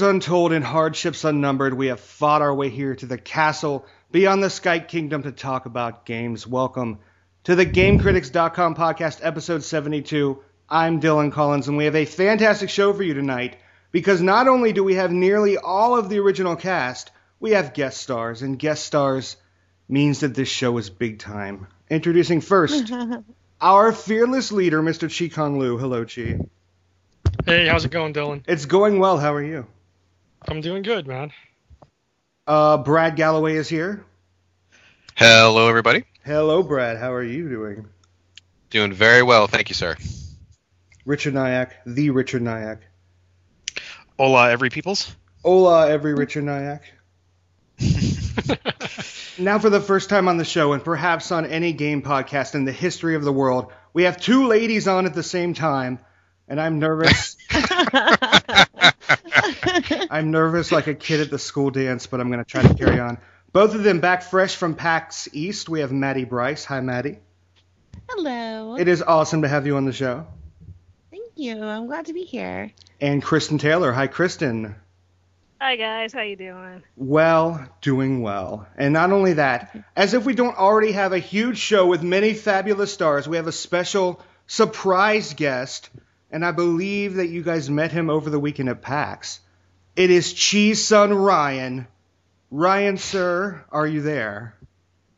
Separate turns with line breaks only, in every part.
dangers untold and hardships unnumbered, we have fought our way here to the castle beyond the Skype Kingdom to talk about games. Welcome to the GameCritics.com podcast, episode 72. I'm Dylan Collins, and we have a fantastic show for you tonight because not only do we have nearly all of the original cast, we have guest stars, and guest stars means that this show is big time. Introducing first, our fearless leader, Mr. Chi Kong Lui. Hello, Chi.
Hey, how's it going, Dylan?
It's going well. How are you?
I'm doing good, man.
Uh, Brad Gallaway is here.
Hello, everybody.
Hello, Brad. How are you doing?
Doing very well, thank you, sir.
Richard Naik, the Richard Naik.
Hola, every peoples.
Hola, every Richard Naik. now, for the first time on the show, and perhaps on any game podcast in the history of the world, we have two ladies on at the same time, and I'm nervous. I'm nervous like a kid at the school dance, but I'm going to try to carry on. Both of them back fresh from PAX East. We have Maddie Bryce. Hi, Maddie.
Hello.
It is awesome to have you on the show.
Thank you. I'm glad to be here.
And Kristen Taylor. Hi, Kristen.
Hi guys, how you doing?
Well, doing well. And not only that, as if we don't already have a huge show with many fabulous stars, we have a special surprise guest, and I believe that you guys met him over the weekend at PAX. It is Chi's son Ryan. Ryan, sir, are you there?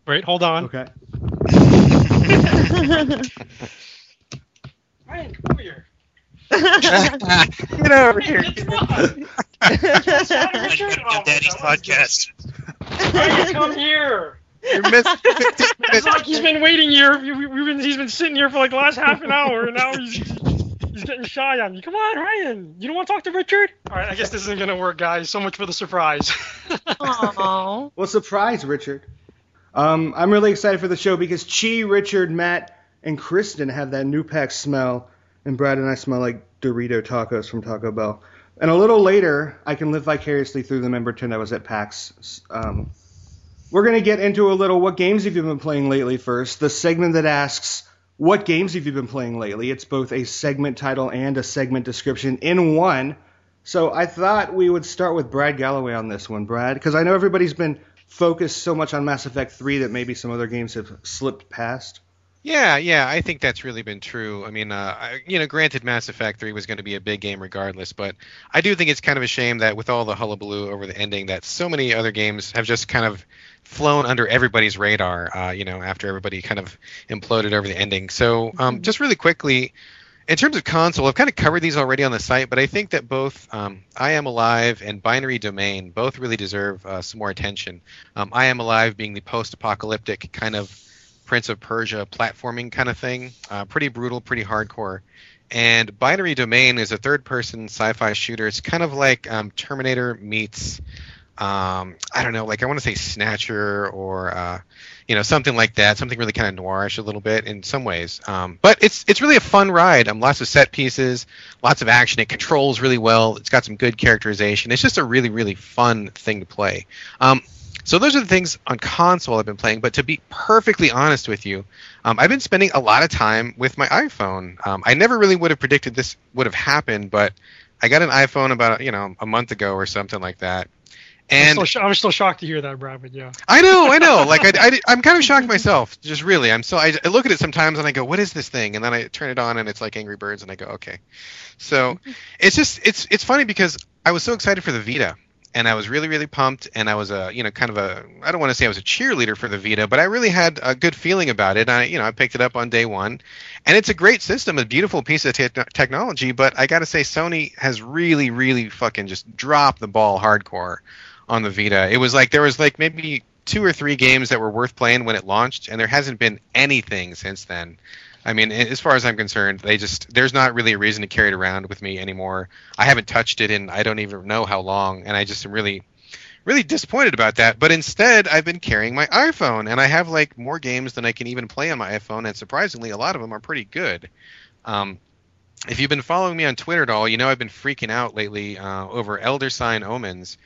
Wait, hold on.
Okay.
Ryan, come over here.
Get over here.
Daddy's
podcast.
Ryan, come here.
You missed 15
It's like he's been waiting here. We- we- We've been, he's been sitting here for like the last half an hour, and now he's he's getting shy on you. Come on, Ryan. You don't want to talk to Richard? All right, I guess this isn't gonna work, guys. So much for the surprise.
Aww.
Well, surprise, Richard. Um, I'm really excited for the show because Chi, Richard, Matt, and Kristen have that new pack smell, and Brad and I smell like Dorito tacos from Taco Bell. And a little later, I can live vicariously through them and pretend I was at PAX. Um, we're going to get into a little what games have you been playing lately first. The segment that asks, What games have you been playing lately? It's both a segment title and a segment description in one. So I thought we would start with Brad Gallaway on this one, Brad, because I know everybody's been focused so much on Mass Effect 3 that maybe some other games have slipped past.
Yeah, yeah, I think that's really been true. I mean, uh, I, you know, granted, Mass Effect 3 was going to be a big game regardless, but I do think it's kind of a shame that with all the hullabaloo over the ending, that so many other games have just kind of flown under everybody's radar. Uh, you know, after everybody kind of imploded over the ending. So, um, just really quickly, in terms of console, I've kind of covered these already on the site, but I think that both um, I Am Alive and Binary Domain both really deserve uh, some more attention. Um, I Am Alive being the post-apocalyptic kind of Prince of Persia platforming kind of thing, uh, pretty brutal, pretty hardcore. And Binary Domain is a third-person sci-fi shooter. It's kind of like um, Terminator meets, um, I don't know, like I want to say Snatcher or uh, you know something like that, something really kind of noirish a little bit in some ways. Um, but it's it's really a fun ride. Um, lots of set pieces, lots of action. It controls really well. It's got some good characterization. It's just a really really fun thing to play. So those are the things on console I've been playing. But to be perfectly honest with you, um, I've been spending a lot of time with my iPhone. Um, I never really would have predicted this would have happened, but I got an iPhone about you know a month ago or something like that.
I'm
And
still, sh- I'm still shocked to hear that, Brad. But yeah.
I know, I know. Like I, I, am kind of shocked myself. Just really, I'm so. I, I look at it sometimes and I go, "What is this thing?" And then I turn it on and it's like Angry Birds, and I go, "Okay." So it's just it's it's funny because I was so excited for the Vita, and I was really really pumped, and I was a you know kind of a I don't want to say I was a cheerleader for the Vita, but I really had a good feeling about it. I you know I picked it up on day one, and it's a great system, a beautiful piece of te- technology. But I got to say, Sony has really really fucking just dropped the ball hardcore on the Vita. It was like there was like maybe two or three games that were worth playing when it launched, and there hasn't been anything since then. I mean, as far as I'm concerned, they just there's not really a reason to carry it around with me anymore. I haven't touched it in I don't even know how long, and I just am really really disappointed about that. But instead, I've been carrying my iPhone, and I have like more games than I can even play on my iPhone, and surprisingly, a lot of them are pretty good. Um, if you've been following me on Twitter at all, you know I've been freaking out lately uh, over Elder Sign Omens,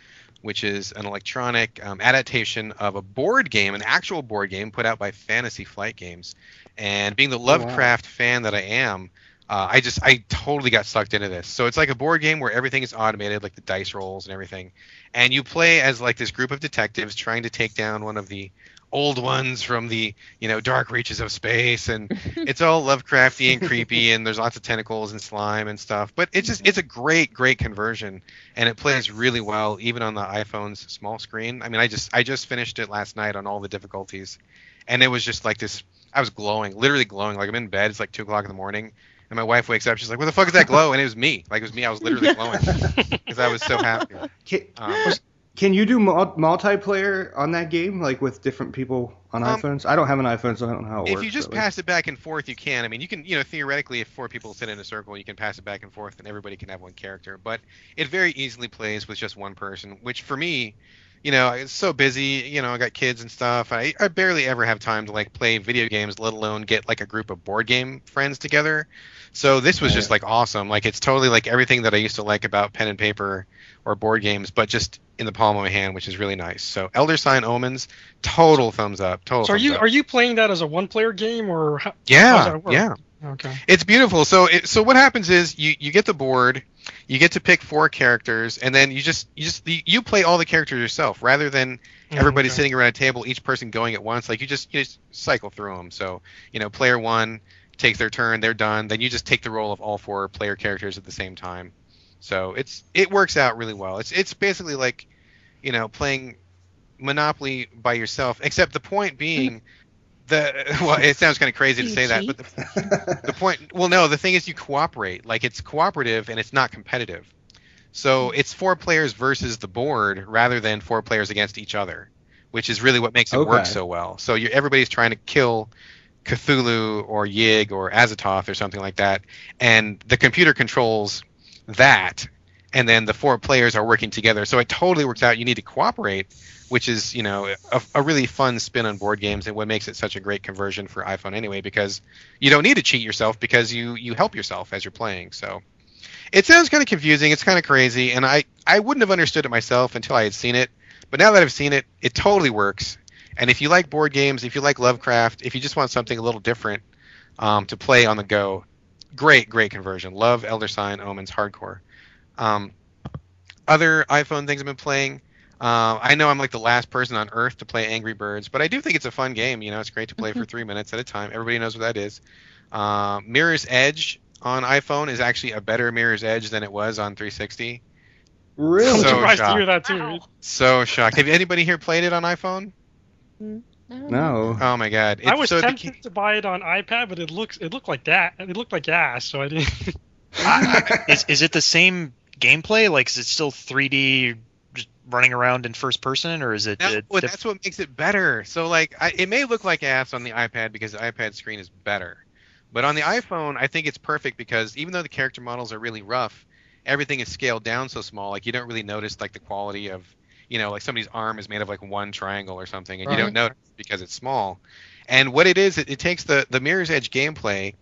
which is an electronic um, adaptation of a board game, an actual board game put out by Fantasy Flight Games. And being the
wow.
Lovecraft fan that I am, uh, I just I totally got sucked into this. So it's like a board game where everything is automated, like the dice rolls and everything, and you play as like this group of detectives trying to take down one of the old ones from the you know dark reaches of space. And it's all lovecrafty and creepy and there's lots of tentacles and slime and stuff. But it's just it's a great great conversion. And it plays really well even on the iphone's small screen. I mean i just i just finished it last night on all the difficulties. And it was just like this i was glowing literally glowing like i'm in bed it's like two o'clock in the morning and my wife wakes up she's like what the fuck is that glow and it was me like it was me i was literally glowing because i was so happy
Can,
um,
can you do multiplayer on that game, like with different people on
Um,
iPhones? I don't have an iPhone, so I don't know how it
if
works.
If you just
but, like-
pass it back and forth, you can. I mean, you can, you know, theoretically, if four people sit in a circle, you can pass it back and forth, and everybody can have one character. But it very easily plays with just one person, which for me, you know, it's so busy. You know, I got kids and stuff. I, I barely ever have time to like play video games, let alone get like a group of board game friends together. So this was just like awesome. Like it's totally like everything that I used to like about pen and paper or board games, but just in the palm of my hand, which is really nice. So Elder Sign Omens, total thumbs up. Total.
So are you
up.
are you playing that as a one-player game or how, how
Yeah,
work?
yeah.
Okay.
It's beautiful. So it, so what happens is you you get the board, you get to pick four characters, and then you just you just you, play all the characters yourself rather than everybody
Mm, Okay.
sitting around a table, each person going at once. Like you just you just cycle through them. So you know, player one takes their turn, they're done. Then you just take the role of all four player characters at the same time. So it's it works out really well. It's it's basically like, you know, playing Monopoly by yourself. Except the point being, the well, it sounds kind of crazy to
You
say that, but the, the point well no the thing is you cooperate. Like it's cooperative and it's not competitive. So it's four players versus the board rather than four players against each other which is really what makes it work so well. So you everybody's trying to kill Cthulhu or Yig or Azathoth or something like that and the computer controls that and then the four players are working together. So it totally works out. You need to cooperate which is you know a, a really fun spin on board games and what makes it such a great conversion for iphone anyway because you don't need to cheat yourself because you you help yourself as you're playing. So it sounds kind of confusing it's kind of crazy and i i wouldn't have understood it myself until i had seen it but now that i've seen it it totally works. And if you like board games if you like lovecraft if you just want something a little different um, to play on the go great great conversion. Love elder sign omens hardcore. Um, other iphone things i've been playing uh, I know I'm like the last person on earth to play Angry Birds, but I do think it's a fun game. You know, it's great to play for three minutes at a time. Everybody knows what that is. Uh, Mirror's Edge on iPhone is actually a better Mirror's Edge than it was on 360.
I'm
really?
So
surprised
shocked.
to hear that too.
Wow.
So shocked. Have anybody here played it on iPhone?
no.
Oh my god!
I was
so
tempted
beca-
to buy it on iPad, but it looks it looked like that. It looked like ass, so I didn't.
is is it the same gameplay? Like, is it still 3D, just running around in first person, or is it?
No,
uh,
well, that's what makes it better. So like, I, it may look like ass on the iPad because the iPad screen is better, but on the iPhone, I think it's perfect because even though the character models are really rough, everything is scaled down so small. Like you don't really notice like the quality of, you know, like somebody's arm is made of like one triangle or something, and you don't notice because it's small. And what it is, it, it takes the the Mirror's Edge gameplay,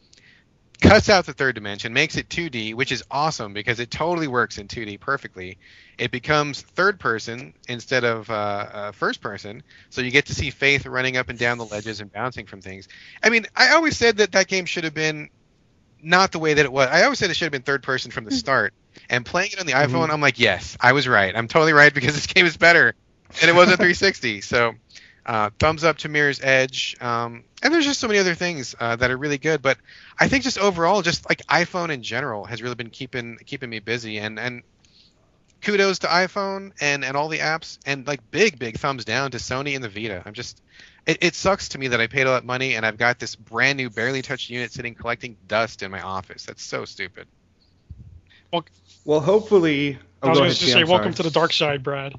cuts out the third dimension, makes it 2D, which is awesome because it totally works in 2D perfectly. It becomes third person instead of uh, uh, first person, so you get to see Faith running up and down the ledges and bouncing from things. I mean, I always said that that game should have been not the way that it was. I always said it should have been third person from the start. And playing it on the iPhone, I'm like, yes, I was right. I'm totally right because this game is better and it was on 360. So, uh, thumbs up to Mirror's Edge. Um, and there's just so many other things uh, that are really good. But I think just overall, just like iPhone in general has really been keeping keeping me busy. And and kudos to iPhone and and all the apps. And like big big thumbs down to Sony and the Vita. I'm just it, it sucks to me that I paid all that money and I've got this brand new barely touched unit sitting collecting dust in my office. That's so stupid.
Well, hopefully. Oh,
I was
go
going to say,
I'm
welcome
sorry.
to the dark side, Brad.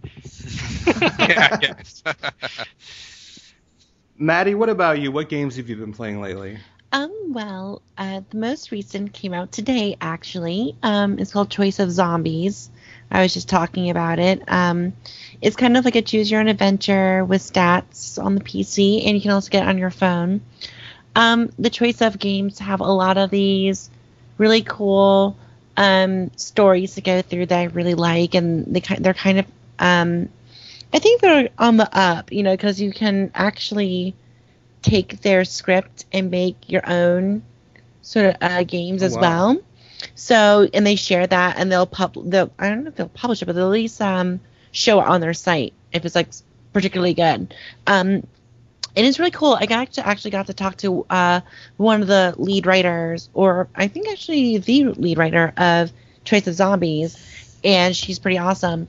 yeah, yes.
Maddie, what about you? What games have you been playing lately?
Um, well, uh, the most recent came out today, actually. Um, it's called Choice of Zombies. I was just talking about it. Um, it's kind of like a choose your own adventure with stats on the PC, and you can also get it on your phone. Um, the Choice of games have a lot of these really cool um, stories to go through that I really like, and they they're kind of um, I think they're on the up, you know, because you can actually take their script and make your own sort of uh, games as
wow.
well. So and they share that and they'll pub they'll I don't know if they'll publish it, but they'll at least um show it on their site if it's like particularly good. Um, and it's really cool. I got to actually got to talk to uh, one of the lead writers, or I think actually the lead writer of Trace of Zombies, and she's pretty awesome.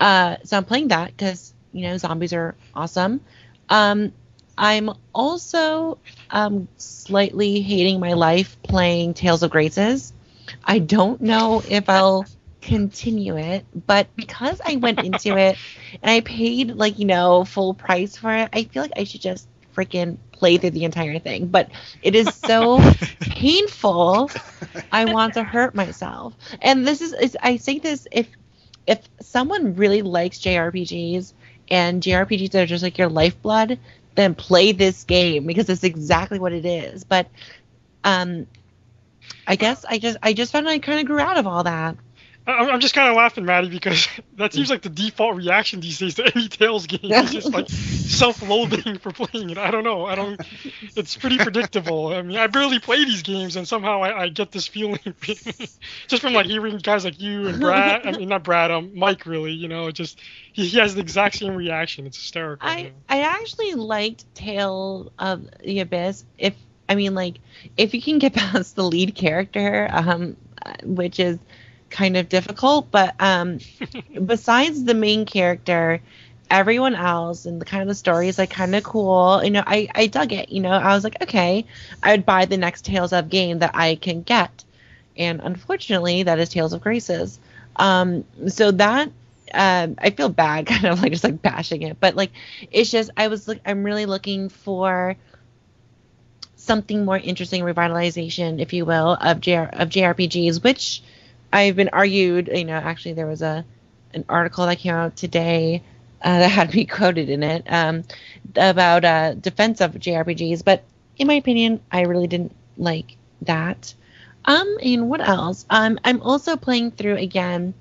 Uh, so I'm playing that because you know zombies are awesome. Um, I'm also um, slightly hating my life playing Tales of Graces. I don't know if I'll continue it, but because I went into it and I paid like you know full price for it, I feel like I should just freaking play through the entire thing. But it is so painful. I want to hurt myself. And this is, is I say this if if someone really likes JRPGs and JRPGs are just like your lifeblood, then play this game because it's exactly what it is. But um I guess I just I just found I kind of grew out of all that.
I- I'm just kind of laughing, Maddie, because that seems like the default reaction these days to any Tales game. It's just like self-loathing for playing it. I don't know. I don't. It's pretty predictable. I mean, I barely play these games, and somehow I, I get this feeling just from like hearing guys like you and Brad. I mean, not Brad. Um, Mike. Really, you know, just he, he has the exact same reaction. It's hysterical. you
I
know.
I actually liked Tale of the Abyss. If I mean like if you can get past the lead character, um, uh, which is kind of difficult, but um, besides the main character, everyone else and the kind of the story is like kind of cool. You know, I I dug it. You know, I was like, okay, I would buy the next Tales of game that I can get, and unfortunately, that is Tales of Graces. Um, so that um, I feel bad, kind of like just like bashing it, but like it's just I was like I'm really looking for something more interesting revitalization, if you will, of JR, of JRPGs, which I've been argued. You know, actually there was a an article that came out today uh, that had me quoted in it um, about uh, defense of JRPGs, but in my opinion, I really didn't like that. Um, and what else? Um, I'm also playing through again.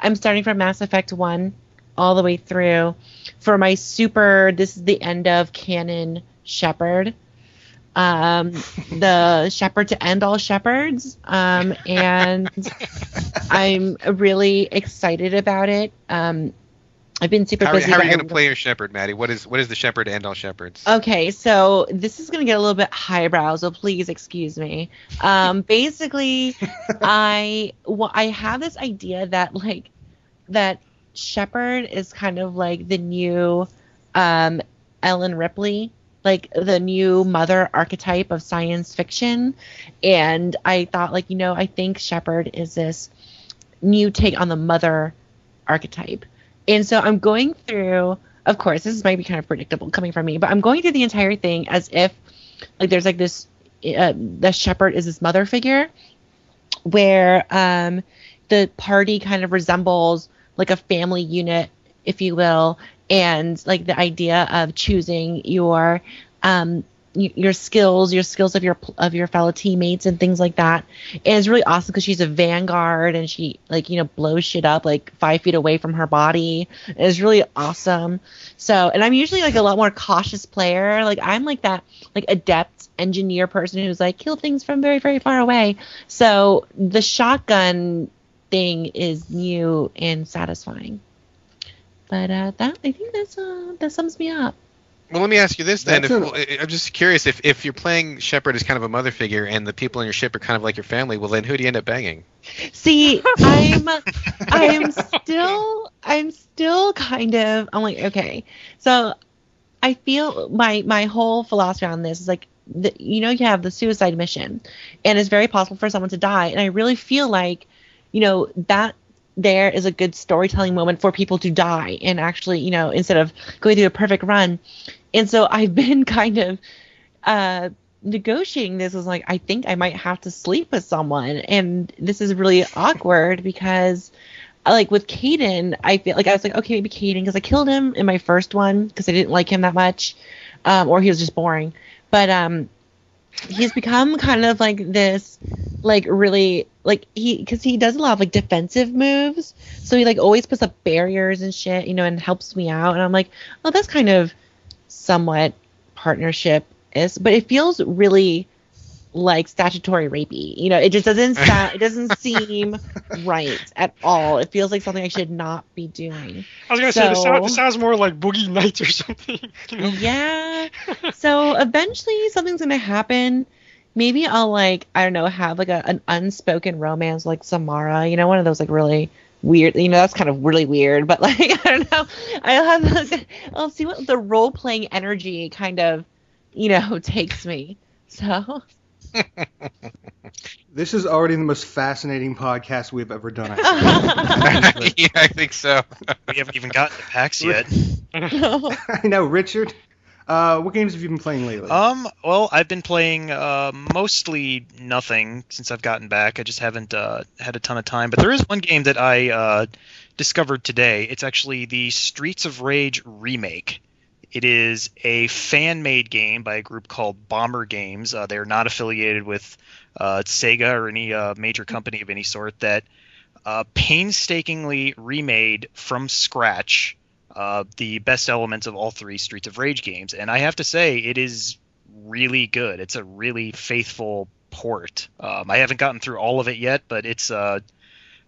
I'm starting from Mass Effect One all the way through for my super. This is the end of canon Shepard. Um, the Shepard to end all Shepards. Um, and I'm really excited about it. Um, I've been super
How, are-
busy.
how are you going to play your Shepard, Maddie? What is what is the Shepard to end all Shepards?
Okay, so this is gonna get a little bit highbrow, so please excuse me. Um, basically, I well, I have this idea that like that Shepard is kind of like the new um, Ellen Ripley, like the new mother archetype of science fiction, and I thought like you know I think Shepard is this new take on the mother archetype. And so I'm going through, of course, this might be kind of predictable coming from me, but I'm going through the entire thing as if like there's like this uh, the Shepard is this mother figure where um the party kind of resembles like a family unit if you will and like the idea of choosing your um your skills your skills of your of your fellow teammates and things like that and it's really awesome because she's a vanguard and she like you know blows shit up like five feet away from her body. It's really awesome. So and i'm usually like a lot more cautious player. Like i'm like that like adept engineer person who's like kill things from very very far away. So the shotgun thing is new and satisfying but uh that i think that's uh that sums me up
Well, let me ask you this then. If,
That's
well, I'm just curious if, if you're playing Shepard as kind of a mother figure and the people in your ship are kind of like your family, well, then who do you end up banging?
See, I'm I'm still I'm still kind of I'm like okay. So I feel my my whole philosophy on this is like the, you know you have the suicide mission and it's very possible for someone to die and I really feel like you know that there is a good storytelling moment for people to die and actually you know instead of going through a perfect run. And so I've been kind of uh negotiating this was like I think I might have to sleep with someone. And this is really awkward because like with Kaidan I feel like I was like okay maybe Kaidan because I killed him in my first one because I didn't like him that much um, or he was just boring. But um he's become kind of like this like really like he because he does a lot of like defensive moves. So he like always puts up barriers and shit you know and helps me out. And i'm like oh that's kind of somewhat partnership is but it feels really like statutory rapey. You know, it just doesn't sound, it doesn't seem right at all. It feels like something I should not be doing.
I was gonna say this, sound, this sounds more like Boogie Nights or something. You know?
Yeah. so eventually something's gonna happen. Maybe I'll like I don't know have like a, an unspoken romance like Samara. You know, one of those like really weird. You know, that's kind of really weird. But like I don't know. I'll have like, I'll see what the role playing energy kind of you know takes me. So
This is already the most fascinating podcast we've ever done. I think.
yeah, I think so.
We haven't even gotten to PAX yet.
I know, Richard. Uh, what games have you been playing lately?
Um, well, I've been playing uh, mostly nothing since I've gotten back. I just haven't uh, had a ton of time. But there is one game that I uh, discovered today. It's actually the Streets of Rage remake. It is a fan-made game by a group called Bomber Games. Uh, they're not affiliated with uh, Sega or any uh, major company of any sort. That uh, painstakingly remade from scratch uh, the best elements of all three Streets of Rage games, and I have to say it is really good. It's a really faithful port. Um, I haven't gotten through all of it yet, but it's uh,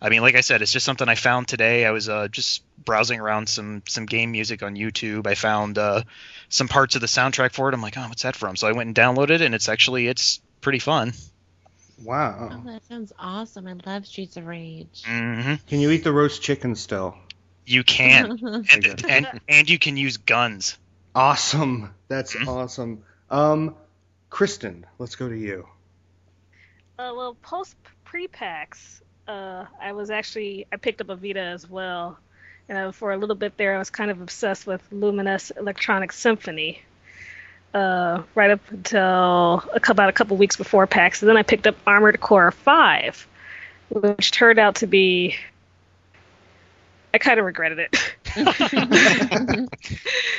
I mean, like I said, it's just something I found today. I was uh, just browsing around some some game music on YouTube. I found uh, some parts of the soundtrack for it. I'm like, oh, what's that from? So I went and downloaded it, and it's actually it's pretty fun.
wow.
Oh, that sounds awesome. I love Streets of Rage.
hmm
Can you eat the roast chicken still?
You can, and, and and you can use guns.
Awesome. That's
Mhm.
awesome. Um, Kristen, let's go to you.
Uh, well, post pre-PAX, uh, I was actually I picked up a Vita as well, and uh, for a little bit there, I was kind of obsessed with Lumines Electronic Symphony. Uh, right up until a, about a couple weeks before PAX, and then I picked up Armored Core 5, which turned out to be. I kind of regretted it.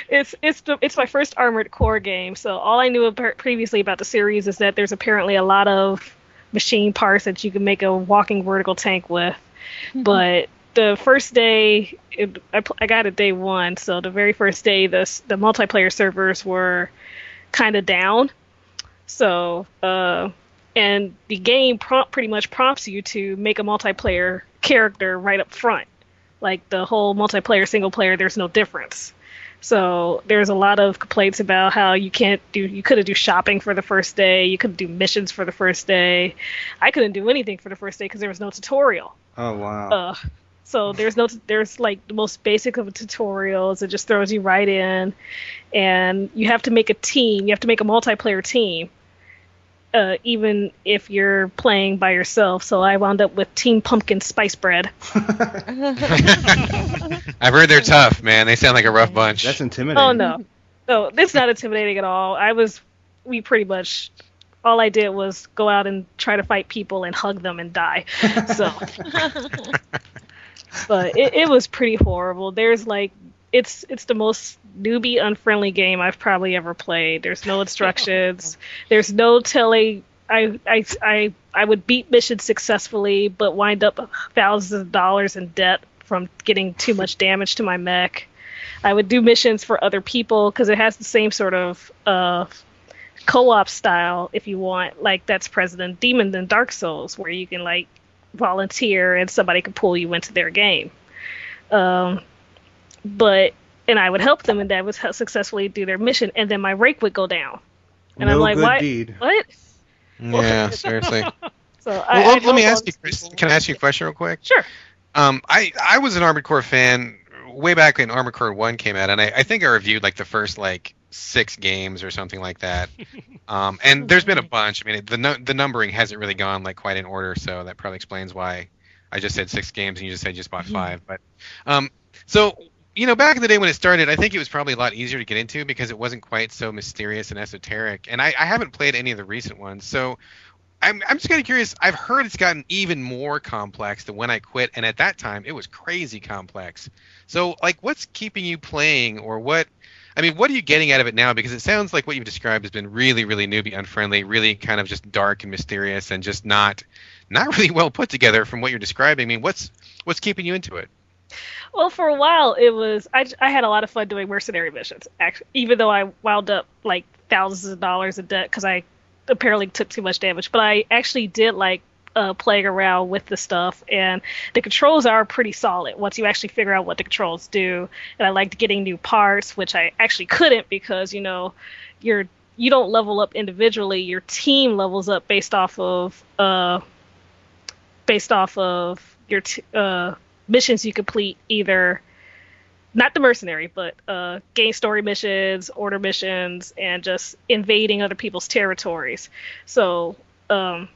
it's it's the, it's my first Armored Core game, so all I knew about, previously about the series is that there's apparently a lot of machine parts that you can make a walking vertical tank with. But the first day, it, I, pl- I got it day one, so the very first day, the the multiplayer servers were kind of down. So, uh, and the game prompt pretty much prompts you to make a multiplayer character right up front. Like the whole multiplayer single player, there's no difference. So there's a lot of complaints about how you can't do you couldn't do shopping for the first day, you couldn't do missions for the first day. I couldn't do anything for the first day because there was no tutorial.
Oh wow.
Uh, so there's no there's like the most basic of tutorials. It just throws you right in, and you have to make a team. You have to make a multiplayer team, uh, even if you're playing by yourself. So I wound up with Team Pumpkin Spice Bread.
I've heard they're tough, man. They sound like a rough bunch.
That's intimidating.
Oh no, no, it's not intimidating at all. I was, we pretty much, all I did was go out and try to fight people and hug them and die. So, but it, it was pretty horrible. There's like, it's it's the most newbie unfriendly game I've probably ever played. There's no instructions. There's no telling. I I I I would beat missions successfully, but wind up thousands of dollars in debt from getting too much damage to my mech. I would do missions for other people because it has the same sort of uh, co-op style, if you want, like that's President Demon in Dark Souls, where you can like volunteer and somebody can pull you into their game. Um, but and I would help them, and that would help successfully do their mission, and then my rake would go down. And
no
I'm like,
good
what?
deed.
What?
yeah, seriously.
So
Well,
I, I
let, let me ask you. Chris. Can I ask you a question real quick?
Sure.
Um, I I was an Armored Core fan way back when Armored Core One came out, and I, I think I reviewed like the first like six games or something like that. Um, and there's been a bunch. I mean, the nu- the numbering hasn't really gone like quite in order, so that probably explains why I just said six games and you just said you just bought five. But um, so you know, back in the day when it started, I think it was probably a lot easier to get into because it wasn't quite so mysterious and esoteric. And I, I haven't played any of the recent ones, so I'm, I'm just kind of curious. I've heard it's gotten even more complex than when I quit, and at that time it was crazy complex. So, like, what's keeping you playing, or what? I mean, what are you getting out of it now? Because it sounds like what you've described has been really, really newbie unfriendly, really kind of just dark and mysterious, and just not, not really well put together from what you're describing. I mean, what's what's keeping you into it?
Well, for a while, it was I, I had a lot of fun doing mercenary missions. Actually, even though I wound up like thousands of dollars in debt because I apparently took too much damage. But I actually did like uh, playing around with the stuff, and the controls are pretty solid once you actually figure out what the controls do. And I liked getting new parts, which I actually couldn't because you know you're you don't level up individually. Your team levels up based off of uh, based off of your t- uh, missions you complete either not the mercenary, but uh, game story missions, order missions, and just invading other people's territories. So um,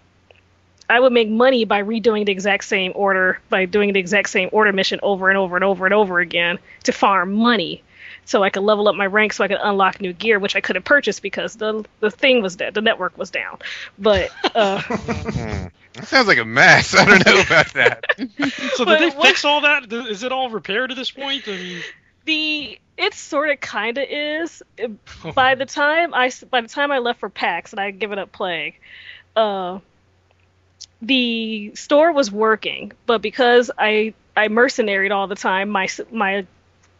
I would make money by redoing the exact same order, by doing the exact same order mission over and over and over and over again to farm money. So I could level up my rank, so I could unlock new gear, which I couldn't purchase because the the thing was dead, the network was down. But uh,
Hmm. That sounds like a mess. I don't know about that.
So did they
what-
fix all that? Is it all repaired at this point? I mean,
the it sort of kind of is. By the time I s- by the time I left for PAX and I had given up playing, uh, the store was working, but because I I mercenaried all the time, my my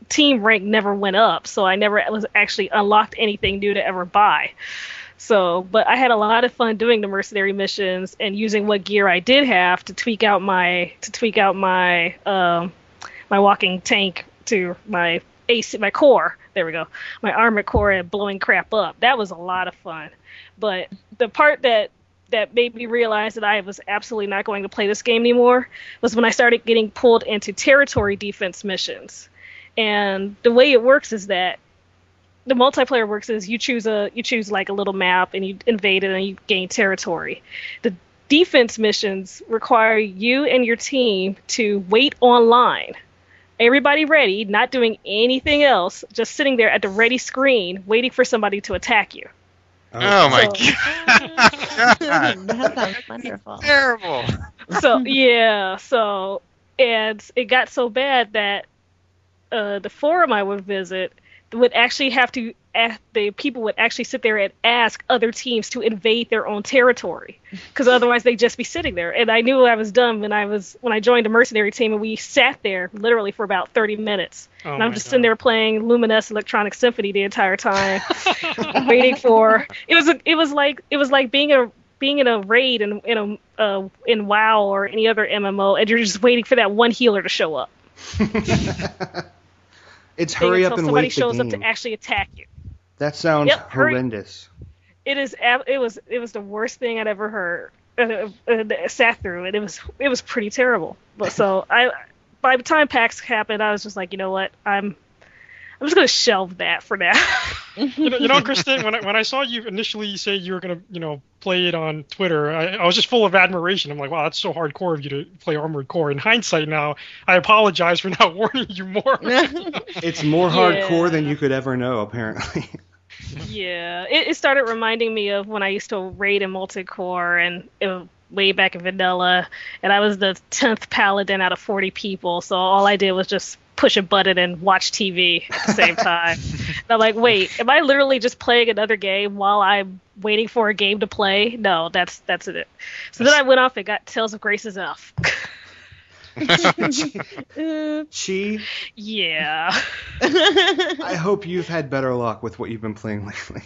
team rank never went up, so I never was actually unlocked anything new to ever buy. So, but I had a lot of fun doing the mercenary missions and using what gear I did have to tweak out my to tweak out my um, my walking tank to my AC my core. There we go. My armored core and blowing crap up. That was a lot of fun. But the part that that made me realize that I was absolutely not going to play this game anymore was when I started getting pulled into territory defense missions. And the way it works is that the multiplayer works is you choose a you choose like a little map and you invade it and you gain territory. The defense missions require you and your team to wait online. Everybody ready, not doing anything else, just sitting there at the ready screen waiting for somebody to attack you.
Oh my
So-
god.
that sounds wonderful.
Terrible.
so yeah, so and it got so bad that uh, the forum I would visit would actually have to a the people would actually sit there and ask other teams to invade their own territory because otherwise they'd just be sitting there and i knew i was done when i was when i joined a mercenary team and we sat there literally for about 30 minutes
oh
and i'm just
God.
sitting there playing Lumines electronic symphony the entire time waiting for it was a, it was like it was like being a being in a raid in in a uh, in WoW or any other MMO, and you're just waiting for that one healer to show up.
It's hurry up
until
and
somebody
wait
shows
the
up to actually attack you.
That sounds
Yep, hurry-
horrendous.
It is it was it was the worst thing I'd ever heard uh, uh, sat through, and it was it was pretty terrible. But so I by the time PAX happened, I was just like, you know what, I'm I'm just gonna shelve that for now.
you know, you know, Kristen, when I, when I saw you initially say you were gonna, you know, play it on Twitter, I, I was just full of admiration. I'm like, wow, that's so hardcore of you to play Armored Core. In hindsight, now I apologize for not warning you more.
It's more
Yeah.
hardcore than you could ever know, apparently.
Yeah, it, it started reminding me of when I used to raid in Molten Core and it, was way back in vanilla, and I was the tenth paladin out of forty people. So all I did was just push a button and watch TV at the same time. and I'm like, wait, am I literally just playing another game while I'm waiting for a game to play? No, that's that's it. So then I went off and got Tales of Graces f.
Uh,
Chi,
yeah.
I hope you've had better luck with what you've been playing lately.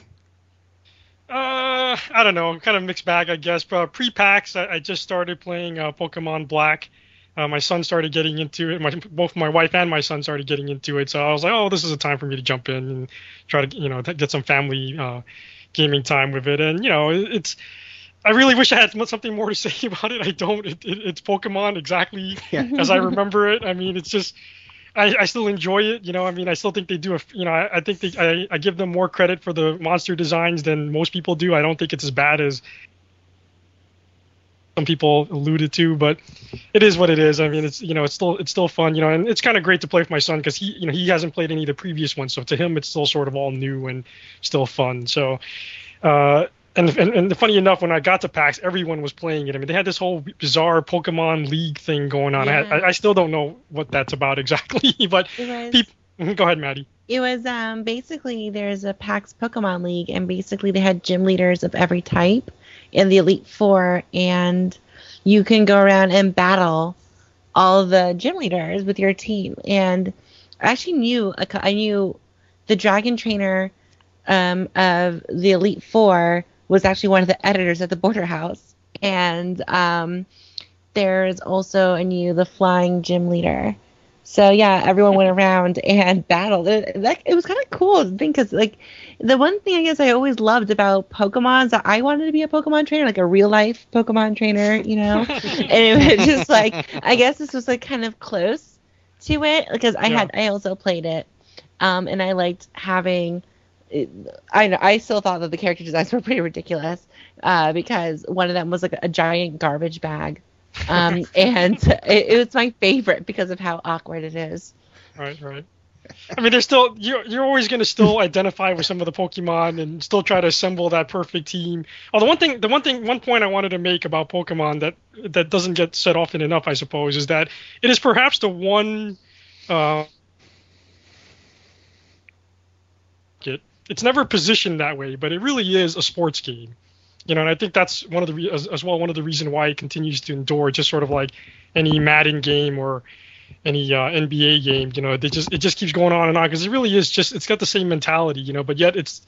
Uh, I don't know, i'm kind of mixed bag, I guess. But pre-PAX I, I just started playing uh, Pokemon Black. Uh, my son started getting into it. My, both my wife and my son started getting into it. So I was like, oh, this is a time for me to jump in and try to, you know, get some family uh, gaming time with it. And you know, it, it's. I really wish I had something more to say about it. I don't. It, it, it's Pokemon exactly
Yeah.
as I remember it. I mean, it's just. I, I still enjoy it, you know. I mean, I still think they do a, you know, I, I think they, I, I give them more credit for the monster designs than most people do. I don't think it's as bad as some people alluded to, but it is what it is. I mean, it's you know, it's still it's still fun, you know, and it's kind of great to play with my son because he, you know, he hasn't played any of the previous ones, so to him, it's still sort of all new and still fun. So, uh, and, and and funny enough, when I got to PAX, everyone was playing it. I mean, they had this whole bizarre Pokemon League thing going on. I,
Yeah.
I, I still don't know what that's about exactly, but
was
Peop- go ahead, Maddie.
it was um basically there's a PAX Pokemon League and basically they had gym leaders of every type in the Elite Four and you can go around and battle all the gym leaders with your team and I actually knew I knew the dragon trainer um of the Elite Four was actually one of the editors at the Border House, and um, there's also a new the Flying Gym Leader. So yeah, everyone went around and battled. It, that, it was kind of cool to think because like the one thing I guess I always loved about Pokemon is that I wanted to be a Pokemon trainer, like a real life Pokemon trainer, you know. and it was just like I guess this was like kind of close to it because I
Yeah.
had I also played it, um, and I liked having. It, I know I still thought that the character designs were pretty ridiculous uh, because one of them was like a giant garbage bag, um, and it, it was my favorite because of how awkward it is.
Right, right. I mean, there's still you're you're always gonna still identify with some of the Pokemon and still try to assemble that perfect team. Oh, the one thing, the one thing, one point I wanted to make about Pokemon that that doesn't get said often enough, I suppose, is that it is perhaps the one. Uh, it it's never positioned that way, but it really is a sports game. You know, and I think that's one of the re- as, as well one of the reason why it continues to endure, just sort of like any Madden game or any uh, NBA game. You know, they just it just keeps going on and on because it really is just it's got the same mentality. You know, but yet it's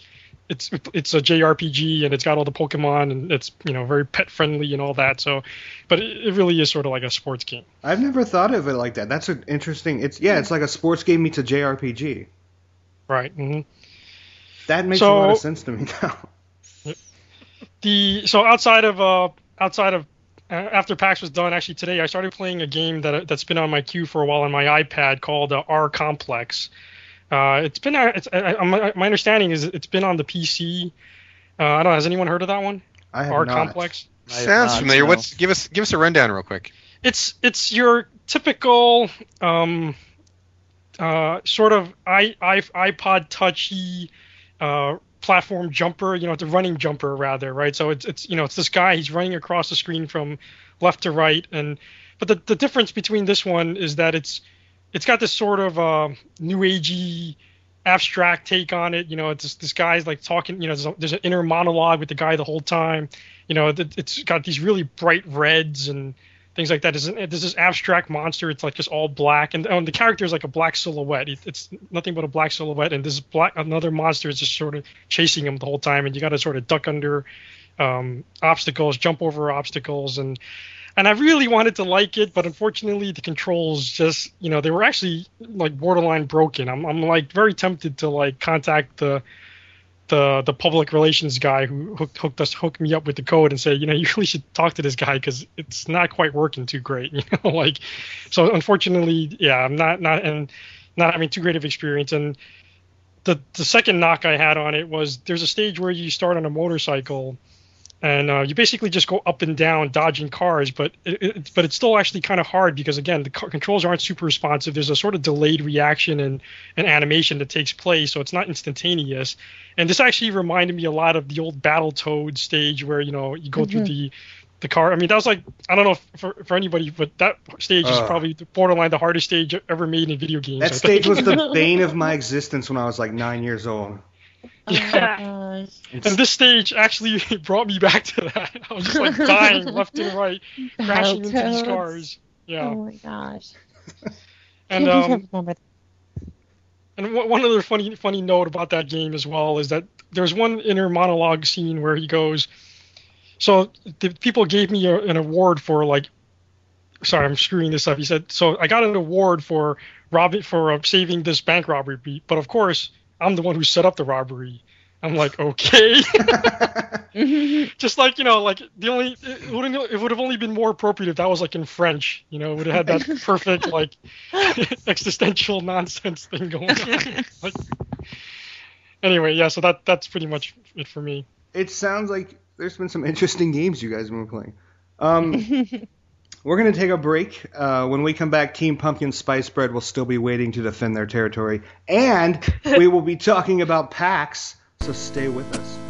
it's it's a JRPG and it's got all the Pokemon and it's you know very pet friendly and all that. So, but it, it really is sort of like a sports game.
I've never thought of it like that. That's an interesting. It's yeah, it's like a sports game meets a JRPG.
Right. hmm
That makes a lot of sense to me now.
The so outside of uh outside of uh, after PAX was done, actually today I started playing a game that that's been on my queue for a while on my iPad called uh, R Complex. Uh, it's been uh, it's uh, my, my understanding is it's been on the PC. Uh, I don't know. Has anyone heard of that one?
I have
R
not.
Complex.
I have
Sounds
not,
familiar.
no.
What's give us give us a rundown real quick.
It's it's your typical um, uh, sort of i, I iPod touchy uh, platform jumper. You know, it's a running jumper rather, right? So it's it's you know it's this guy. He's running across the screen from left to right, and but the the difference between this one is that it's it's got this sort of uh, new agey abstract take on it. You know, it's this guy's like talking. You know, there's, a, there's an inner monologue with the guy the whole time. You know, it- it's got these really bright reds and things like that. An, there's this abstract monster. It's like just all black, and, oh, and the character is like a black silhouette. It's nothing but a black silhouette, and this black another monster is just sort of chasing him the whole time, and you got to sort of duck under um, obstacles, jump over obstacles, and and I really wanted to like it, but unfortunately the controls just, you know, they were actually like borderline broken. I'm, I'm like very tempted to like contact the the the public relations guy who hooked hooked us hooked me up with the code and say, you know, you really should talk to this guy because it's not quite working too great, you know, like. So unfortunately, yeah, I'm not not and not having too great of experience. And the the second knock I had on it was there's a stage where you start on a motorcycle and uh, you basically just go up and down dodging cars but it, it, but it's still actually kind of hard because again the car controls aren't super responsive. There's a sort of delayed reaction and, and animation that takes place so it's not instantaneous. And this actually reminded me a lot of the old battle toad stage where you know you go through
Mhm.
the the car. I mean that was like i don't know if for, for anybody but that stage is probably the borderline the hardest stage ever made in video games
That stage was the bane of my existence when I was like nine years old.
Yeah.
Oh,
and this stage actually brought me back to that i was just like dying left and right crashing into these cars yeah
Oh my gosh.
and um And one one other funny funny note about that game as well is that there's one inner monologue scene where he goes, "So the people gave me a, an award for like, sorry, I'm screwing this up." He said, "So I got an award for robbing for uh, saving this bank robbery, beat, but of course I'm the one who set up the robbery." I'm like, okay, just like you know, like the only it would it would have only been more appropriate if that was like in French, you know, it would have had that perfect like existential nonsense thing going on. Like, anyway, yeah, so that that's pretty much it for me.
It sounds like there's been some interesting games you guys have been playing. Um, we're going to take a break. Uh, when we come back, Team Pumpkin Spice Bread will still be waiting to defend their territory. And we will be talking about PAX, so stay with us.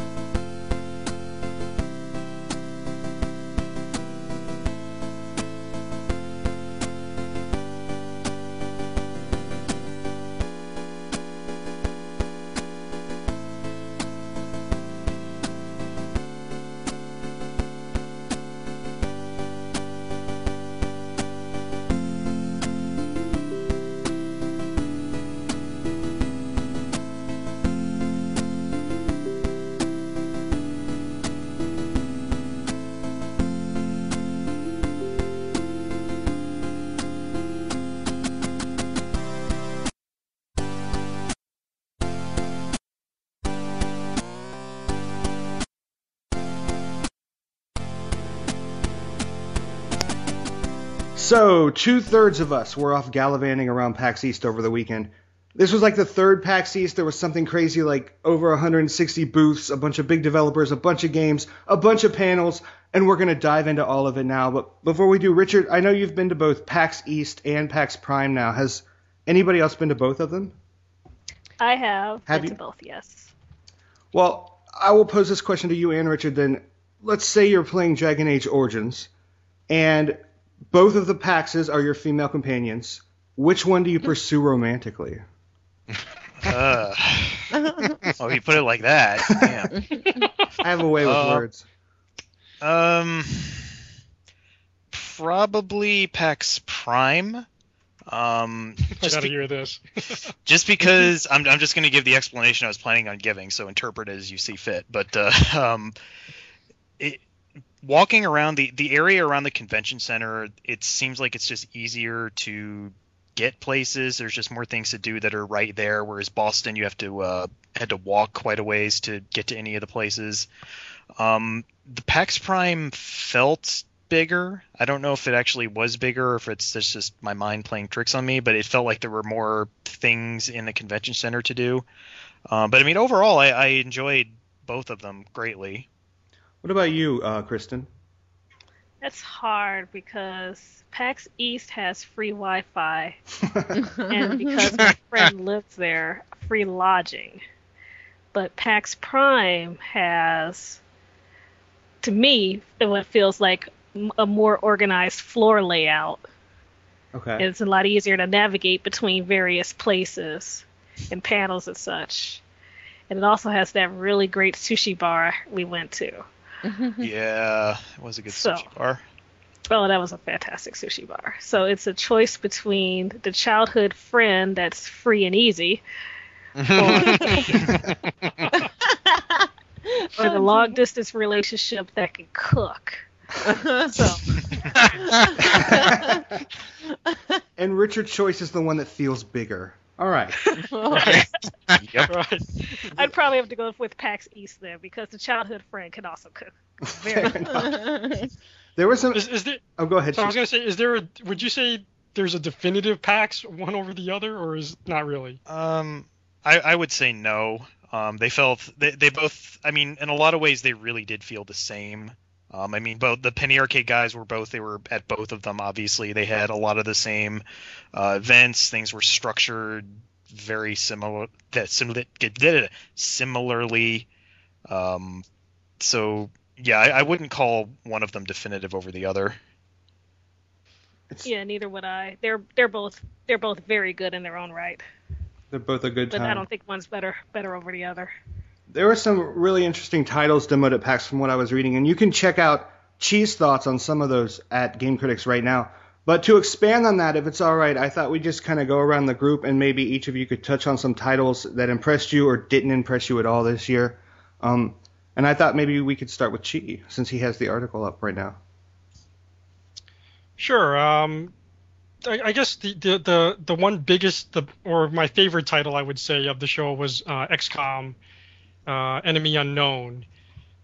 So, two thirds of us were off gallivanting around PAX East over the weekend. This was like the third PAX East. There was something crazy like over 160 booths, a bunch of big developers, a bunch of games, a bunch of panels, and we're going to dive into all of it now. But before we do, Richard, I know you've been to both PAX East and PAX Prime now. Has anybody else been to both of them?
I have.
Have
been
you?
to both, yes.
Well, I will pose this question to you and Richard then. Let's say you're playing Dragon Age Origins, and both of the Paxes are your female companions. Which one do you pursue romantically?
Uh, oh, you put it like that. Damn.
I have a way with
Uh,
words.
Um, probably PAX Prime. Um,
I
just,
gotta
be-
hear this.
just because I'm, I'm just going to give the explanation I was planning on giving, so interpret as you see fit. But uh, um, it, walking around the the area around the convention center, it seems like it's just easier to get places. There's just more things to do that are right there. Whereas Boston, you have to uh, had to walk quite a ways to get to any of the places. Um, the PAX Prime felt bigger. I don't know if it actually was bigger or if it's just, just my mind playing tricks on me, but it felt like there were more things in the convention center to do. Um, but I mean, overall, I, I enjoyed both of them greatly.
What about you, uh, Kristen?
That's hard because PAX East has free Wi-Fi, and because my friend lives there, free lodging. But PAX Prime has, to me, what feels like a more organized floor layout.
Okay.
It's a lot easier to navigate between various places and panels and such. And it also has that really great sushi bar we went to. Mm-hmm.
yeah, it was a good
So-
sushi bar.
Oh, that was a fantastic sushi bar. So it's a choice between the childhood friend that's free and easy, or the long distance relationship that can cook. So
and Richard's choice is the one that feels bigger. All right.
Yep.
right.
I'd probably have to go with PAX East there because the childhood friend can also cook. Very
Fair. There was some.
Is, is there?
Oh, go ahead.
So I was gonna say, is there a? Would you say there's a definitive PAX one over the other, or is not really?
Um, I, I would say no. Um, they felt they, they both. I mean, in a lot of ways, they really did feel the same. Um, I mean, both the Penny Arcade guys were both. They were at both of them. Obviously, they had a lot of the same uh, events. Things were structured very similar. That similar similarly. Um, so yeah, I, I wouldn't call one of them definitive over the other.
Yeah, neither would I. They're they're both they're both very good in their own right,
They're both a good
but
time.
I don't think one's better better over the other.
There were some really interesting titles demoed at PAX from what I was reading, and you can check out Chi's thoughts on some of those at Game Critics right now. But to expand on that, if it's all right, I thought we'd just kind of go around the group and maybe each of you could touch on some titles that impressed you or didn't impress you at all this year. Um, and I thought maybe we could start with Chi since he has the article up right now.
Sure. Um, I, I guess the, the the the one biggest the or my favorite title I would say of the show was uh, XCOM, uh, Enemy Unknown.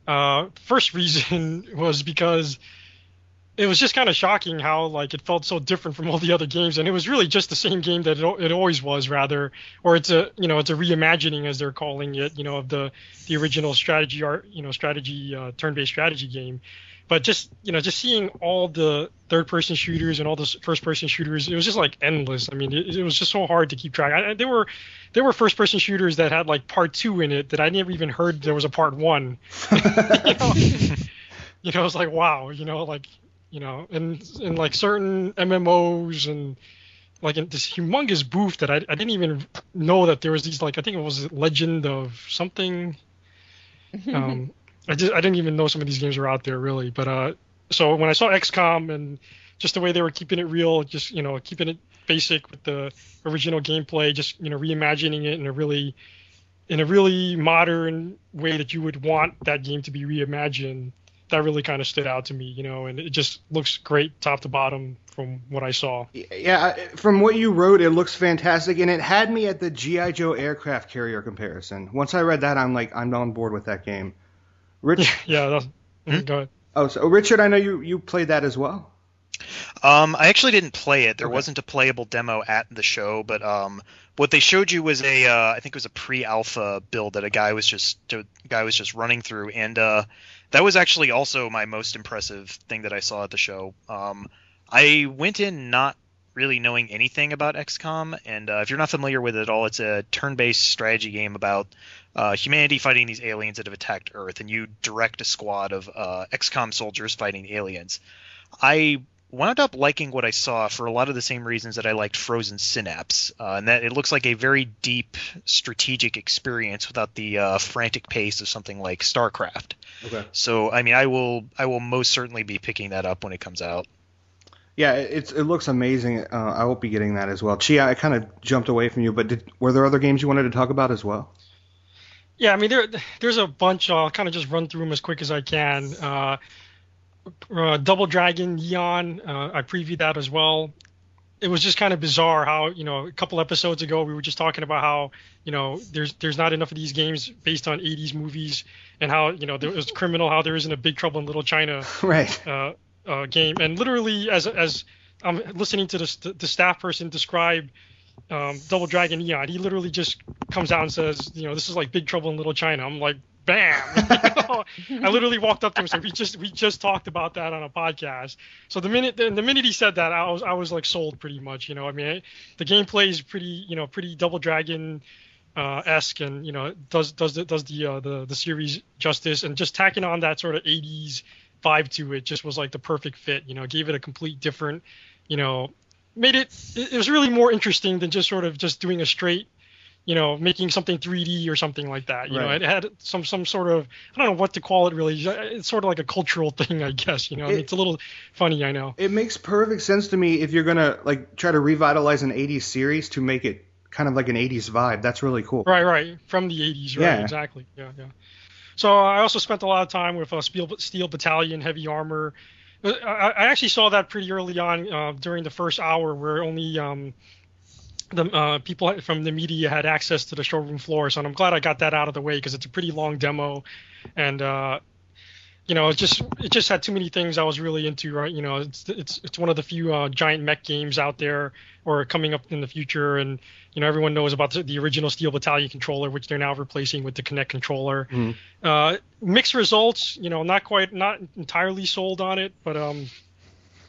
Uh, first reason was because it was just kind of shocking how like it felt so different from all the other games, and it was really just the same game that it, it always was, rather, or it's a you know it's a reimagining as they're calling it, you know, of the the original strategy art, you know, strategy uh, turn-based strategy game. But just you know, just seeing all the third-person shooters and all the first-person shooters, it was just like endless. I mean, it, it was just so hard to keep track. I, I- there were there were first-person shooters that had like part two in it that I never even heard there was a part one. you know, you know, it's like wow, you know, like you know, and and like certain MMOs and like in this humongous booth that I, I didn't even know that there was these like I think it was Legend of something. Um, I just I didn't even know some of these games were out there really, but uh, so when I saw XCOM and just the way they were keeping it real, just you know keeping it basic with the original gameplay, just you know reimagining it in a really in a really modern way that you would want that game to be reimagined that really kind of stood out to me, you know, and it just looks great top to bottom from what I saw.
Yeah, from what you wrote, it looks fantastic, and it had me at the GI Joe aircraft carrier comparison. Once I read that, I'm like, I'm on board with that game. Rich,
Yeah, that's,
Hmm?
go ahead.
oh, so Richard, I know you you played that as well.
Um, I actually didn't play it. There
Okay.
wasn't a playable demo at the show, but um, what they showed you was a, uh, I think it was a pre-alpha build that a guy was just a guy was just running through, and uh, that was actually also my most impressive thing that I saw at the show. Um, I went in not really knowing anything about XCOM, and uh, if you're not familiar with it at all, it's a turn-based strategy game about uh, humanity fighting these aliens that have attacked Earth, and you direct a squad of uh, XCOM soldiers fighting aliens. I wound up liking what I saw for a lot of the same reasons that I liked Frozen Synapse, uh, and that it looks like a very deep strategic experience without the uh, frantic pace of something like StarCraft.
Okay.
So, I mean, I will I will most certainly be picking that up when it comes out.
Yeah, it's it looks amazing. Uh, I will be getting that as well. Chi, I kind of jumped away from you, but did, were there other games you wanted to talk about as well?
Yeah, I mean there there's a bunch. I'll kind of just run through them as quick as I can. Uh, uh, Double Dragon Neon, uh, I previewed that as well. It was just kind of bizarre how you know a couple episodes ago we were just talking about how you know there's there's not enough of these games based on 80s movies and how you know there was criminal how there isn't a Big Trouble in Little China
Right.
Uh, game. And literally, as as I'm listening to the, the staff person describe um, Double Dragon Neon, he literally just comes out and says, you know, this is like Big Trouble in Little China. I'm like, bam! I literally walked up to him and said, we just we just talked about that on a podcast. So the minute the, the minute he said that, I was I was like sold pretty much. You know, I mean, the gameplay is pretty, you know, pretty Double Dragon. Uh, esque and you know does does the, does the uh, the the series justice and just tacking on that sort of 80s vibe to it just was like the perfect fit. You know, gave it a complete different, you know, made it. It was really more interesting than just sort of just doing a straight, you know, making something 3D or something like that. You know, it had some some sort of I don't know what to call it really. It's sort of like a cultural thing, I guess. You know,
It-
it's a little funny, I know.
It makes perfect sense to me if you're gonna like try to revitalize an 80s series to make it kind of like an 80s vibe. That's really cool.
Right, right, from the 80s, right?
Yeah.
Exactly. Yeah, yeah. So I also spent a lot of time with uh, Steel, Steel Battalion Heavy Armor. Uh, I, I actually saw that pretty early on uh, during the first hour, where only um, the uh, people from the media had access to the showroom floor. So I'm glad I got that out of the way because it's a pretty long demo, and uh, you know, it just it just had too many things I was really into. Right, you know, it's it's it's one of the few uh, giant mech games out there or coming up in the future, and you know everyone knows about the, the original Steel Battalion controller, which they're now replacing with the Kinect controller.
Mhm.
Uh, mixed results, you know, not quite, not entirely sold on it, but um,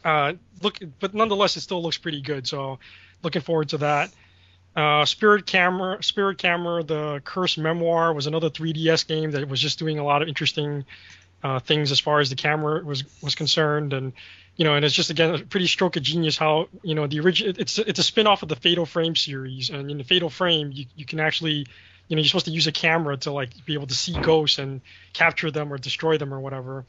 uh, look, but nonetheless, it still looks pretty good. So, looking forward to that. Uh, Spirit Camera, Spirit Camera, the Curse Memoir was another 3DS game that was just doing a lot of interesting uh, things as far as the camera was was concerned, and you know, and it's just again a pretty stroke of genius how you know the original. It's it's a spin off of the Fatal Frame series, and in the Fatal Frame, you you can actually you know you're supposed to use a camera to like be able to see ghosts and capture them or destroy them or whatever.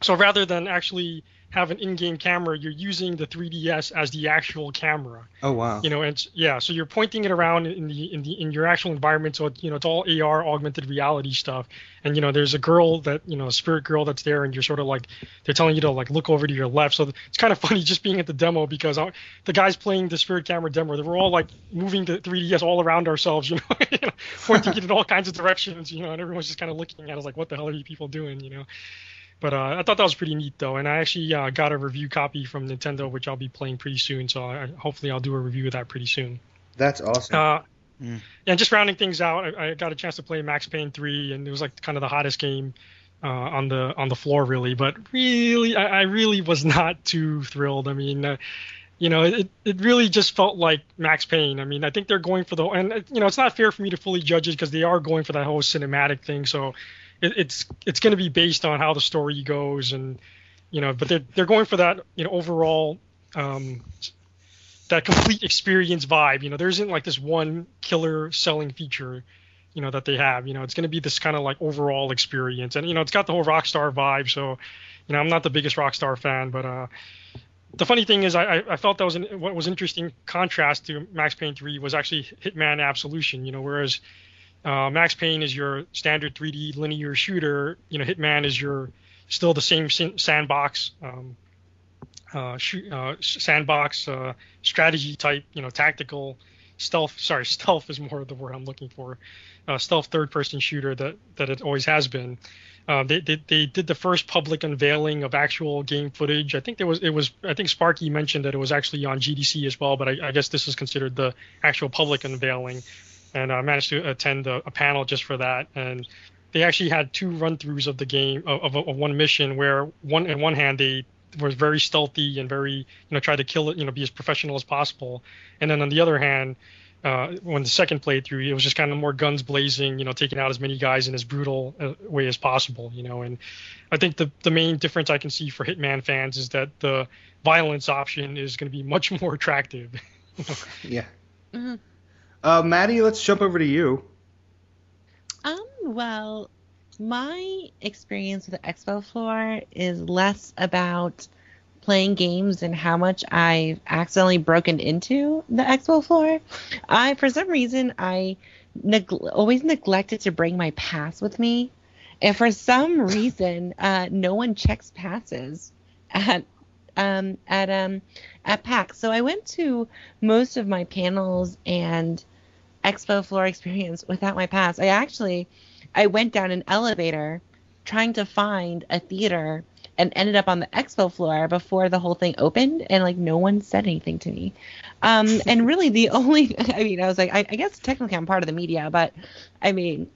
So rather than actually have an in-game camera, you're using the 3DS as the actual camera.
Oh wow.
you know and yeah so you're pointing it around in the in the in your actual environment so it, you know it's all ar augmented reality stuff. And you know there's a girl that you know a spirit girl that's there and you're sort of like they're telling you to like look over to your left. So it's kind of funny just being at the demo because I, the guys playing the spirit camera demo they were all like moving the 3ds all around ourselves you know, you know pointing it in all kinds of directions you know and everyone's just kind of looking at us like what the hell are you people doing? You know but uh, I thought that was pretty neat though, and I actually uh, got a review copy from Nintendo, which I'll be playing pretty soon. So I, hopefully I'll do a review of that pretty soon.
That's awesome.
Uh,
Mm.
And just rounding things out, I, I got a chance to play Max Payne 3, and it was like kind of the hottest game uh, on the on the floor, really. But really, I, I really was not too thrilled. I mean, uh, you know, it, it really just felt like Max Payne. I mean, I think they're going for the and uh, you know, it's not fair for me to fully judge it because they are going for that whole cinematic thing. So it, it's it's going to be based on how the story goes, and you know, but they're they're going for that you know overall. Um, that complete experience vibe. You know, there isn't like this one killer selling feature, you know, that they have. You know, it's going to be this kind of like overall experience, and you know, it's got the whole Rockstar vibe. So, you know, I'm not the biggest Rockstar fan, but uh, the funny thing is, I, I- felt that was an, what was interesting contrast to Max Payne 3 was actually Hitman Absolution. You know, whereas uh, Max Payne is your standard 3D linear shooter, you know, Hitman is your still the same sandbox. Um, uh, uh, sandbox uh, strategy type, you know, tactical stealth. Sorry, stealth is more the word I'm looking for. Uh, stealth third-person shooter that that it always has been. Uh, they, they they did the first public unveiling of actual game footage. I think there was it was I think Sparky mentioned that it was actually on GDC as well, but I, I guess this is considered the actual public unveiling. And I managed to attend a, a panel just for that. And they actually had two run-throughs of the game of, of, of one mission where one in one hand they was very stealthy and very you know tried to kill it you know be as professional as possible and then on the other hand uh, when the second playthrough it was just kind of more guns blazing you know taking out as many guys in as brutal a way as possible you know and i think the the main difference i can see for hitman fans is that the violence option is going to be much more attractive
Yeah.
Mm-hmm.
Uh, Maddie, let's jump over to you.
Um, well, my experience with the expo floor is less about playing games and how much I've accidentally broken into the expo floor. I, for some reason, I neg- always neglected to bring my pass with me. And for some reason, uh, no one checks passes at um, at um, at PAX. So I went to most of my panels and expo floor experience without my pass. I actually I went down an elevator trying to find a theater and ended up on the expo floor before the whole thing opened and like no one said anything to me. Um and really the only I mean I was like I, I guess technically I'm part of the media, but I mean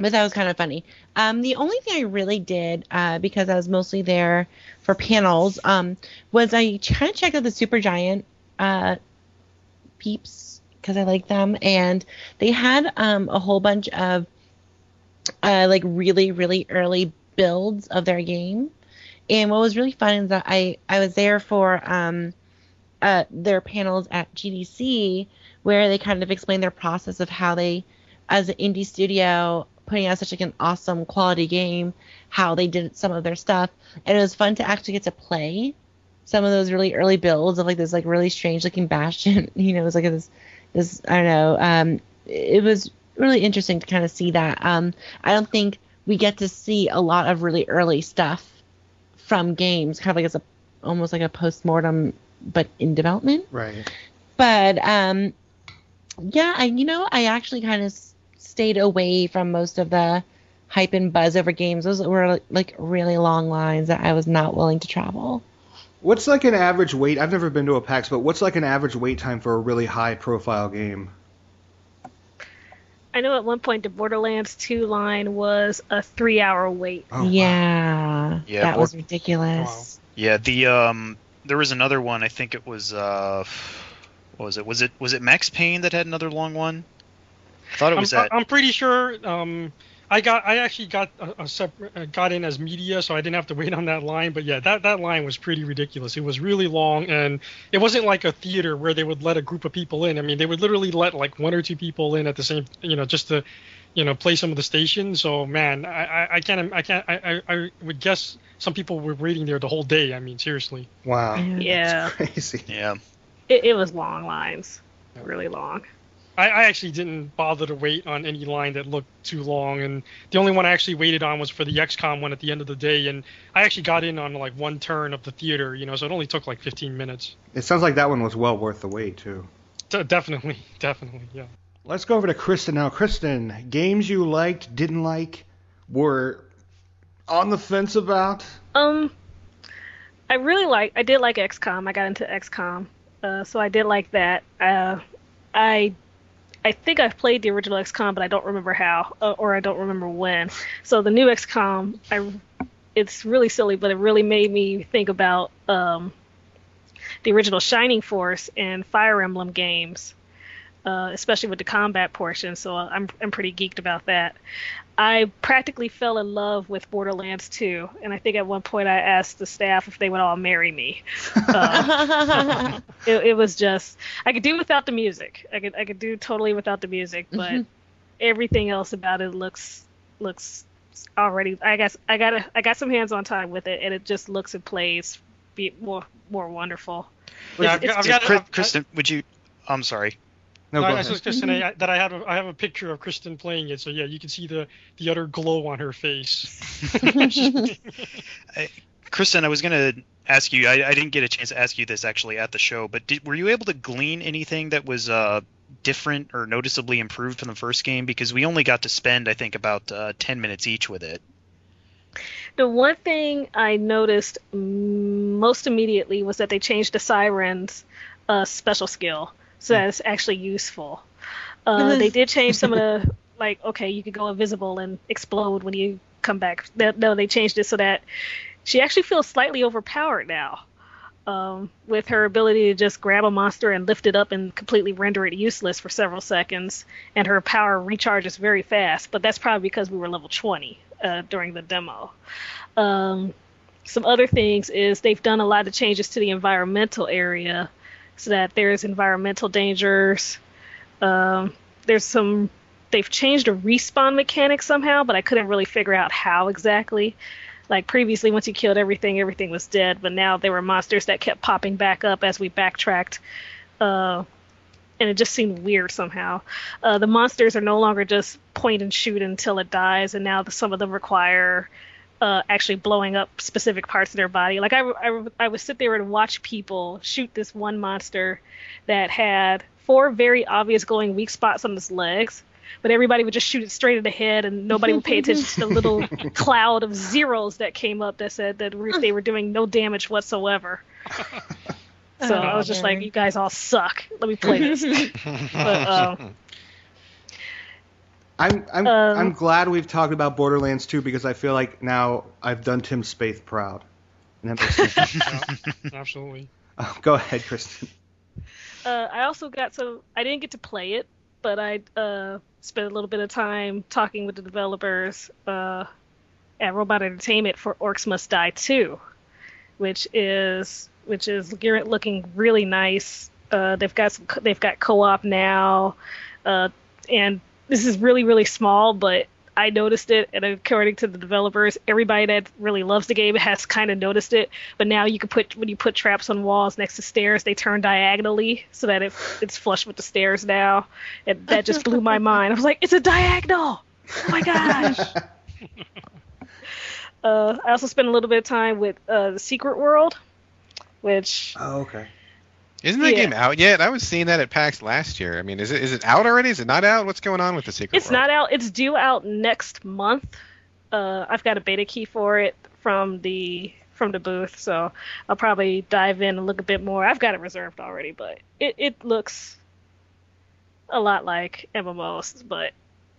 but that was kind of funny. Um, the only thing I really did, uh, because I was mostly there for panels, um, was I kind of checked out the Supergiant uh, peeps because I like them, and they had um, a whole bunch of uh, like really really early builds of their game. And what was really fun is that I I was there for um, uh, their panels at GDC where they kind of explained their process of how they, as an indie studio, putting out such like an awesome quality game, how they did some of their stuff, and it was fun to actually get to play some of those really early builds of like this like really strange looking bastion. You know, it was like this this I don't know. Um, it was really interesting to kind of see that. Um, I don't think we get to see a lot of really early stuff from games, kind of like as a almost like a post mortem, but in development.
Right.
But um, yeah, I you know I actually kind of stayed away from most of the hype and buzz over games. Those were like really long lines that I was not willing to travel.
What's like an average wait? I've never been to a PAX, but what's like an average wait time for a really high profile game?
I know at one point the Borderlands 2 line was a three hour wait.
Oh, wow.
yeah,
Yeah,
that
Bor-
was ridiculous.
Yeah, the um, there was another one. I think it was uh, what was it? Was it was it Max Payne that had another long one? I thought it was
I'm,
that.
I'm pretty sure um, I got I actually got a, a separate uh, got in as media, so I didn't have to wait on that line. But yeah, that that line was pretty ridiculous. It was really long, and it wasn't like a theater where they would let a group of people in. I mean, they would literally let like one or two people in at the same, you know, just to, you know, play some of the stations. So man, I I, I can't I can't I, I I would guess some people were waiting there the whole day. I mean, seriously.
Wow.
Yeah,
That's crazy.
yeah.
it, it was long lines, really long.
I, I actually didn't bother to wait on any line that looked too long, and the only one I actually waited on was for the XCOM one at the end of the day, and I actually got in on like one turn of the theater, you know, so it only took like 15 minutes.
It sounds like that one was well worth the wait too.
D- definitely, definitely, yeah.
Let's go over to Kristen now. Kristen, games you liked, didn't like, were on the fence about.
Um, I really like. I did like XCOM. I got into XCOM, uh, so I did like that. Uh, I, I think I've played the original XCOM, but I don't remember how, uh, or I don't remember when. So the new XCOM, I, it's really silly, but it really made me think about um, the original Shining Force and Fire Emblem games. Uh, especially with the combat portion, so I'm I'm pretty geeked about that. I practically fell in love with Borderlands 2, and I think at one point I asked the staff if they would all marry me. Uh, it, it was just I could do without the music. I could I could do totally without the music, but
Mhm.
everything else about it looks looks already. I guess I got a, I got some hands on time with it, and it just looks and plays be more more wonderful.
Yeah,
It's-
I've, I've got,
Chris-
I've-
Kristen, would you? I'm sorry.
No,
No,
go
I was just gonna that I have a, I have a picture of Kristen playing it, so yeah, you can see the the utter glow on her face.
Kristen, I was gonna ask you. I, I didn't get a chance to ask you this actually at the show, but did, were you able to glean anything that was uh, different or noticeably improved from the first game? Because we only got to spend, I think, about uh, 10 minutes each with it.
The one thing I noticed most immediately was that they changed the Siren's uh, special skill, so that's actually useful. Uh, they did change some of the like, okay, you could go invisible and explode when you come back. No, they changed it so that she actually feels slightly overpowered now. Um, with her ability to just grab a monster and lift it up and completely render it useless for several seconds, and her power recharges very fast. But that's probably because we were level 20 uh, during the demo. Um, some other things is they've done a lot of changes to the environmental area, so that there's environmental dangers. Um, there's some they've changed a respawn mechanic somehow, but I couldn't really figure out how exactly. Like previously, once you killed everything, everything was dead, but now there were monsters that kept popping back up as we backtracked. Uh, and it just seemed weird somehow. Uh, the monsters are no longer just point and shoot until it dies, and now the, some of them require uh, actually blowing up specific parts of their body. Like I, I, I would sit there and watch people shoot this one monster that had four very obvious glowing weak spots on its legs, but everybody would just shoot it straight in the head, and nobody would pay attention to the little cloud of zeros that came up that said that they were doing no damage whatsoever. So oh, I was just man. like, "You guys all suck. Let me play this." but, um,
I'm I'm um, I'm glad we've talked about Borderlands 2 because I feel like now I've done Tim Spaeth proud.
yeah, absolutely.
Oh, go ahead, Kristen.
Uh, I also got some. I didn't get to play it, but I uh, spent a little bit of time talking with the developers uh, at Robot Entertainment for Orcs Must Die 2, which is which is looking really nice. Uh, they've got some, they've got co-op now, uh, and this is really really small, but I noticed it, and according to the developers, everybody that really loves the game has kind of noticed it. But now you can put when you put traps on walls next to stairs, they turn diagonally so that it, it's flush with the stairs now, and that just blew my mind. I was like, it's a diagonal! Oh my gosh! uh, I also spent a little bit of time with uh, the Secret World, which
oh okay
isn't that yeah. game out yet? I was seeing that at PAX last year. I mean, is it is it out already? Is it not out? What's going on with the Secret
It's
World?
not out. It's due out next month. Uh, I've got a beta key for it from the from the booth, so I'll probably dive in and look a bit more. I've got it reserved already, but it, it looks a lot like MMOs, but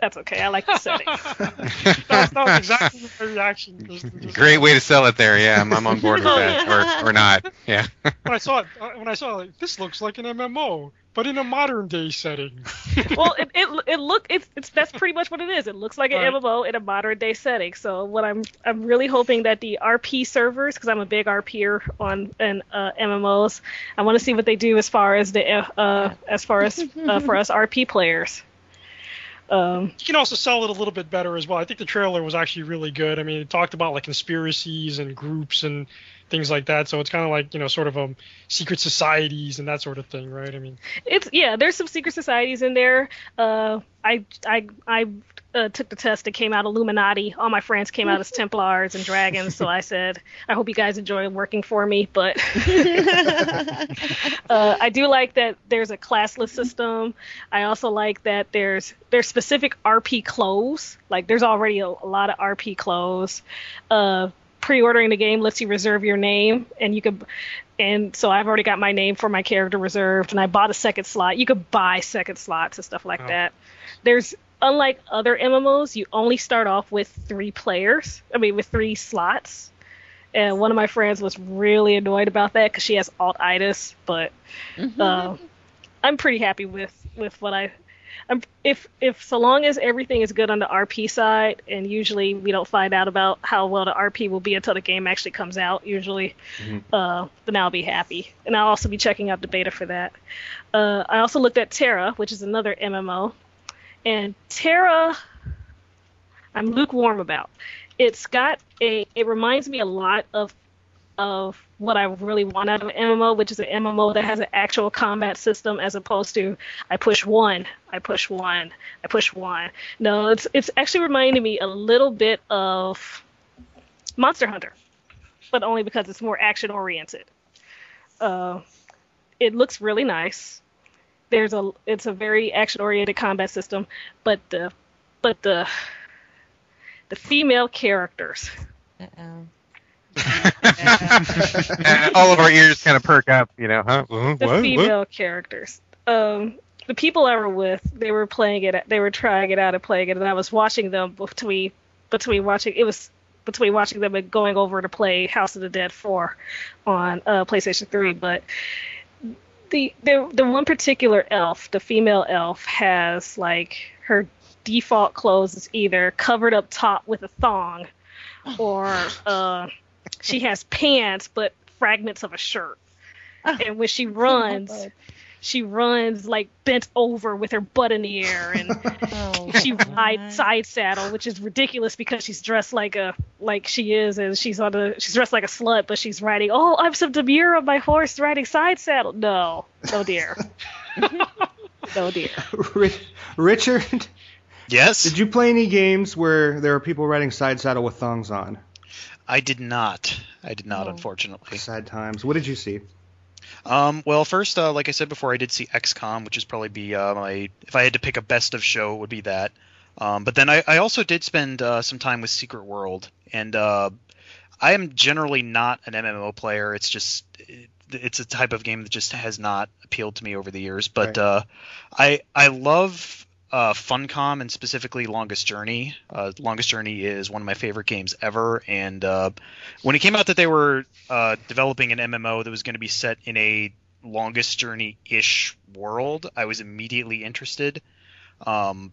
that's okay. I like the setting.
that's, that's exactly my reaction. Just,
just Great way to sell it there. Yeah, I'm, I'm on board with that, or, or not. Yeah.
when I saw it, uh, when I saw it, like, this looks like an MMO, but in a modern day setting.
well, it it, it look it's, it's that's pretty much what it is. It looks like an right. MMO in a modern day setting. So what I'm I'm really hoping that the RP servers, because I'm a big RPer on and uh, MMOs, I want to see what they do as far as the uh, as far as uh, for us RP players. Um,
you can also sell it a little bit better as well. I think the trailer was actually really good. I mean, it talked about like conspiracies and groups and things like that. So it's kind of like you know, sort of um, secret societies and that sort of thing, right? I mean,
it's yeah, there's some secret societies in there. Uh, I I I uh, took the test. It came out Illuminati. All my friends came out as Templars and dragons. So I said, I hope you guys enjoy working for me. But uh, I do like that there's a classless system. I also like that there's there's specific RP clothes. Like there's already a, a lot of RP clothes. Uh, pre-ordering the game lets you reserve your name and you could and so I've already got my name for my character reserved and I bought a second slot. You could buy second slots and stuff like oh. that. There's unlike other MMOs, you only start off with three players. I mean, with three slots. And one of my friends was really annoyed about that because she has alt-itis. But mm-hmm. uh, I'm pretty happy with with what I. I'm, if if so long as everything is good on the RP side, and usually we don't find out about how well the RP will be until the game actually comes out. Usually, mm-hmm. uh, then I'll be happy, and I'll also be checking out the beta for that. Uh, I also looked at TERA, which is another MMO and TERA, I'm lukewarm about. It's got a. It reminds me a lot of of what I really want out of an MMO, which is an MMO that has an actual combat system as opposed to I push one, I push one, I push one. No, it's it's actually reminding me a little bit of Monster Hunter, but only because it's more action oriented. Uh, it looks really nice there's a it's a very action oriented combat system, but the but the the female characters.
Uh oh.
All of our ears kind of perk up, you know, huh? Uh,
the
what?
female
What?
characters. Um, the people I were with, they were playing it. They were trying it out and playing it, and I was watching them between between watching. It was between watching them and going over to play House of the Dead 4 on uh, PlayStation 3. But the the the one particular elf, the female elf, has like her default clothes is either covered up top with a thong, or uh, she has pants but fragments of a shirt.
Oh.
And when she runs, she runs like bent over with her butt in the air and
Oh,
she
God.
rides side saddle, which is ridiculous because she's dressed like a like she is and she's on a she's dressed like a slut, but she's riding oh I'm so demure on my horse riding side saddle. No. No dear. no dear.
Richard,
Yes,
did you play any games where there are people riding side saddle with thongs on?
I did not. I did not,
Oh.
unfortunately.
Sad times. What did you see?
Um, well, first, uh, like I said before, I did see XCOM, which is probably be uh, my if I had to pick a best of show, it would be that. Um, but then I, I also did spend uh, some time with Secret World, and uh, I am generally not an MMO player. It's just it, it's a type of game that just has not appealed to me over the years. But
Right.
uh, I I love uh, Funcom and specifically Longest Journey. Uh, Longest Journey is one of my favorite games ever, and uh, when it came out that they were uh, developing an MMO that was going to be set in a Longest Journey ish world, I was immediately interested. Um,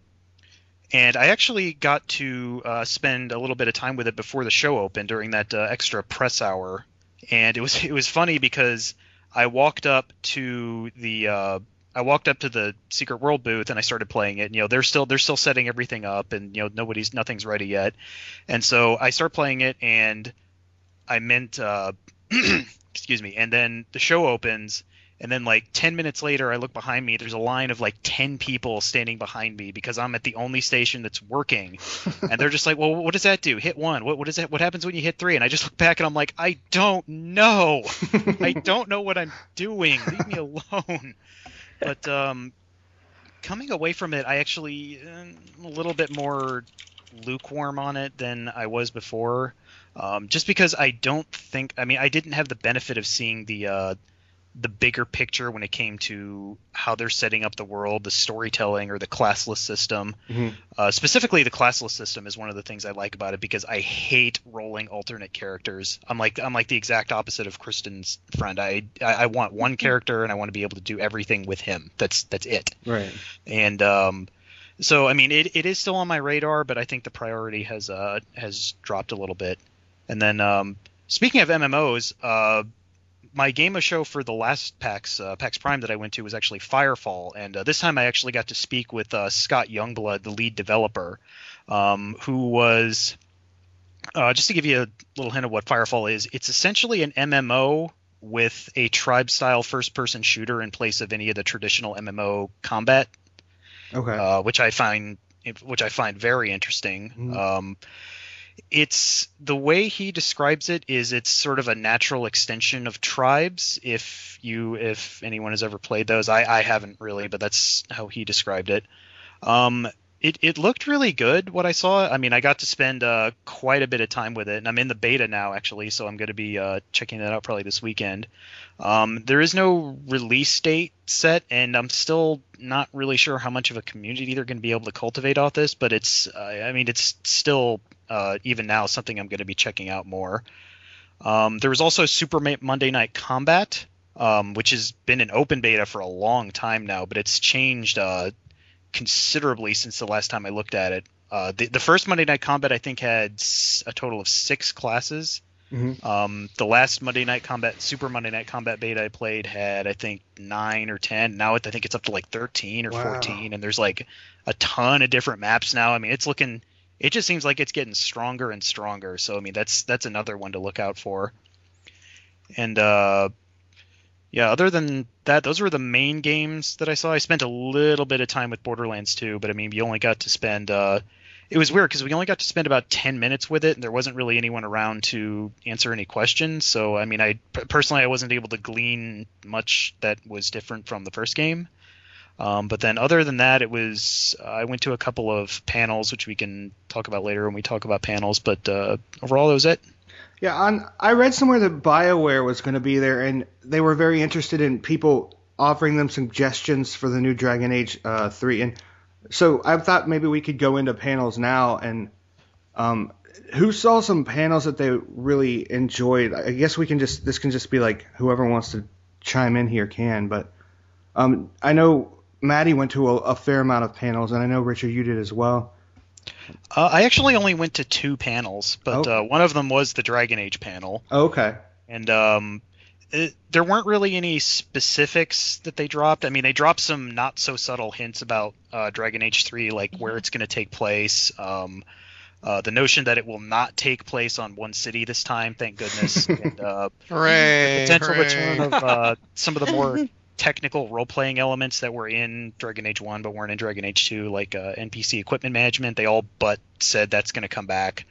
and I actually got to uh, spend a little bit of time with it before the show opened during that uh, extra press hour, and it was it was funny because I walked up to the I walked up to the Secret World booth and I started playing it. And, you know, they're still they're still setting everything up, and you know nobody's nothing's ready yet, and so I start playing it, and I meant uh, excuse me, and then the show opens. And then, like 10 minutes later, I look behind me. There's a line of like 10 people standing behind me because I'm at the only station that's working and they're just like, "Well, what does that do? Hit one. What what is that? What happens when you hit three? And I just look back and I'm like, "I don't know. I don't know what I'm doing. Leave me alone." But um, coming away from it, I actually am a little bit more lukewarm on it than I was before. Um, just because I don't think, I mean, I didn't have the benefit of seeing the uh, the bigger picture when it came to how they're setting up the world, the storytelling, or the classless system.
Mhm.
Uh, specifically, the classless system is one of the things I like about it because I hate rolling alternate characters. I'm like I'm like the exact opposite of Kristen's friend. I I, I want one character and I want to be able to do everything with him. That's that's it.
Right.
And um, so I mean it, it is still on my radar, but I think the priority has uh has dropped a little bit. And then um, speaking of MMOs, uh, my game of show for the last PAX uh, PAX Prime that I went to was actually Firefall, and uh, this time I actually got to speak with uh, Scott Youngblood, the lead developer, um, who was uh, just to give you a little hint of what Firefall is. It's essentially an MMO with a tribe-style first-person shooter in place of any of the traditional MMO combat
Okay.
uh, which I find which I find very interesting.
Mhm.
Um, it's the way he describes it is it's sort of a natural extension of tribes. If you if anyone has ever played those, I, I haven't really, but that's how he described it. Um, it, it looked really good what I saw. I mean, I got to spend uh, quite a bit of time with it, and I'm in the beta now actually, so I'm going to be uh, checking that out probably this weekend. Um, there is no release date set, and I'm still not really sure how much of a community they're going to be able to cultivate off this. But it's, uh, I mean, it's still uh, even now something I'm going to be checking out more. Um, there was also Super Monday Night Combat, um, which has been in open beta for a long time now, but it's changed uh, considerably since the last time I looked at it. Uh, the, the first Monday Night Combat I think had a total of six classes.
Mhm.
Um, the last Monday Night Combat, Super Monday Night Combat beta I played had I think nine or ten. Now it, I think it's up to like thirteen or
Wow.
fourteen, and there's like a ton of different maps now. I mean, it's looking. It just seems like it's getting stronger and stronger. So I mean, that's that's another one to look out for. And uh, yeah, other than that, those were the main games that I saw. I spent a little bit of time with Borderlands 2, but I mean, you only got to spend. Uh, it was weird because we only got to spend about 10 minutes with it, and there wasn't really anyone around to answer any questions. So, I mean, I personally I wasn't able to glean much that was different from the first game. Um, but then other than that, it was I went to a couple of panels, which we can talk about later when we talk about panels. But uh, overall, that was it.
Yeah, on I read somewhere that BioWare was going to be there, and they were very interested in people offering them suggestions for the new Dragon Age uh, three. And so I thought maybe we could go into panels now. And um, who saw some panels that they really enjoyed? I guess we can just this can just be like whoever wants to chime in here can. But um, I know Maddie went to a, a fair amount of panels, and I know Richard you did as well.
Uh, I actually only went to two panels, but
Oh.
uh, one of them was the Dragon Age panel,
Oh, okay.
and um, it, there weren't really any specifics that they dropped. I mean, they dropped some not so subtle hints about uh, Dragon Age 3, like where it's going to take place. Um, uh, the notion that it will not take place on one city this time, thank goodness. and uh,
Hooray!
potential
hooray.
return of uh, some of the more technical role-playing elements that were in Dragon Age 1 but weren't in Dragon Age 2, like uh, NPC equipment management. They all but said that's going to come back.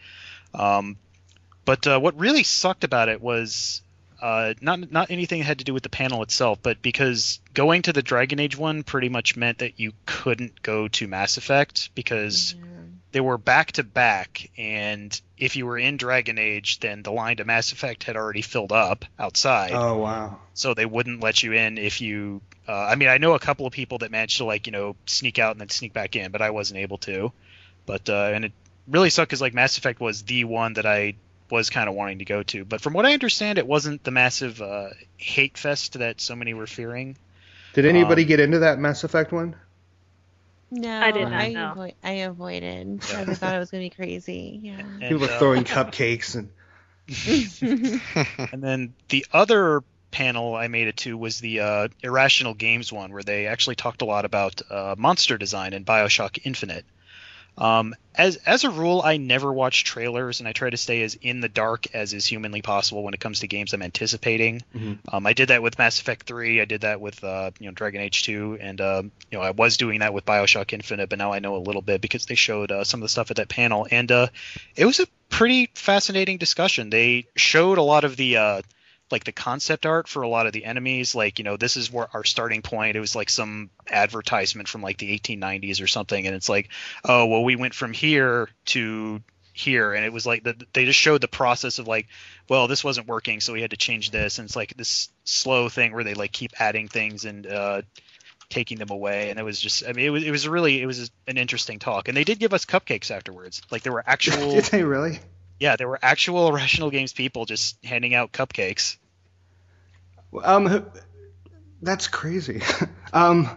Um, but uh, what really sucked about it was uh, not not anything had to do with the panel itself, but because going to the Dragon Age one pretty much meant that you couldn't go to Mass Effect because they were back to back, and if you were in Dragon Age, then the line to Mass Effect had already filled up outside
Oh wow.
so they wouldn't let you in if you uh, i mean i know a couple of people that managed to like you know sneak out and then sneak back in but i wasn't able to but uh, and it really sucked because like mass effect was the one that i was kind of wanting to go to but from what i understand it wasn't the massive uh, hate fest that so many were fearing
Did anybody
Um,
get into that Mass Effect one?
No,
I did not
I,
know.
avo- I avoided. because I thought it was gonna be crazy. Yeah.
and,
People were
uh,
throwing cupcakes and
And then the other panel I made it to was the uh, Irrational Games one, where they actually talked a lot about uh, monster design in Bioshock Infinite. Um, as as a rule, I never watch trailers, and I try to stay as in the dark as is humanly possible when it comes to games I'm anticipating.
Mhm.
Um, I did that with Mass Effect 3. I did that with uh, you know Dragon Age 2, and um, you know I was doing that with Bioshock Infinite, but now I know a little bit because they showed uh, some of the stuff at that panel, and uh, it was a pretty fascinating discussion. They showed a lot of the uh, like the concept art for a lot of the enemies. Like you know this is where our starting point. It was like some advertisement from like the 1890s or something, and it's like oh well we went from here to here and it was like the, they just showed the process of like well this wasn't working so we had to change this and it's like this slow thing where they like keep adding things and uh taking them away and it was just i mean it was, it was really it was an interesting talk and they did give us cupcakes afterwards like there were actual
did they really?
Yeah there were actual irrational games people just handing out cupcakes
Um, that's crazy. um,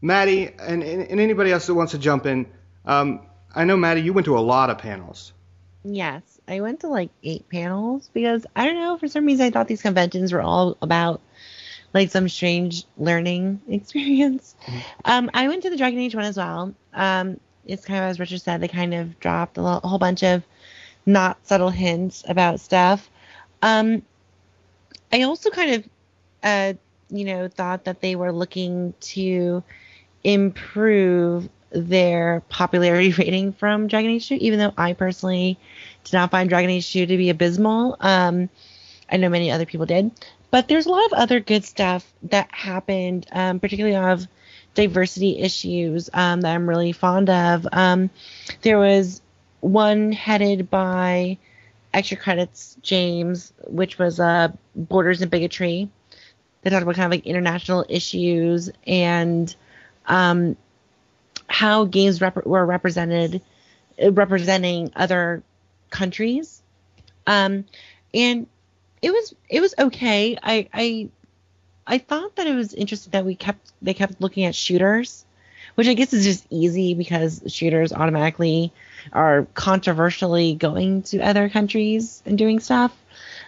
Maddie and, and and anybody else that wants to jump in. Um, I know Maddie, you went to a lot of panels.
Yes, I went to like eight panels because I don't know for some reason I thought these conventions were all about like some strange learning experience. Um, I went to the Dragon Age one as well. Um, it's kind of as Richard said, they kind of dropped a, lo- a whole bunch of not subtle hints about stuff. Um, I also kind of, uh, you know, thought that they were looking to improve their popularity rating from Dragon Age 2, even though I personally did not find Dragon Age 2 to be abysmal. Um, I know many other people did. But there's a lot of other good stuff that happened, um, particularly of diversity issues um, that I'm really fond of. Um, there was one headed by Extra Credits James, which was uh, Borders and Bigotry. They talked about kind of like international issues and um, how games rep- were represented, representing other countries. Um, and it was it was okay. I I I thought that it was interesting that we kept they kept looking at shooters, which I guess is just easy because shooters automatically are controversially going to other countries and doing stuff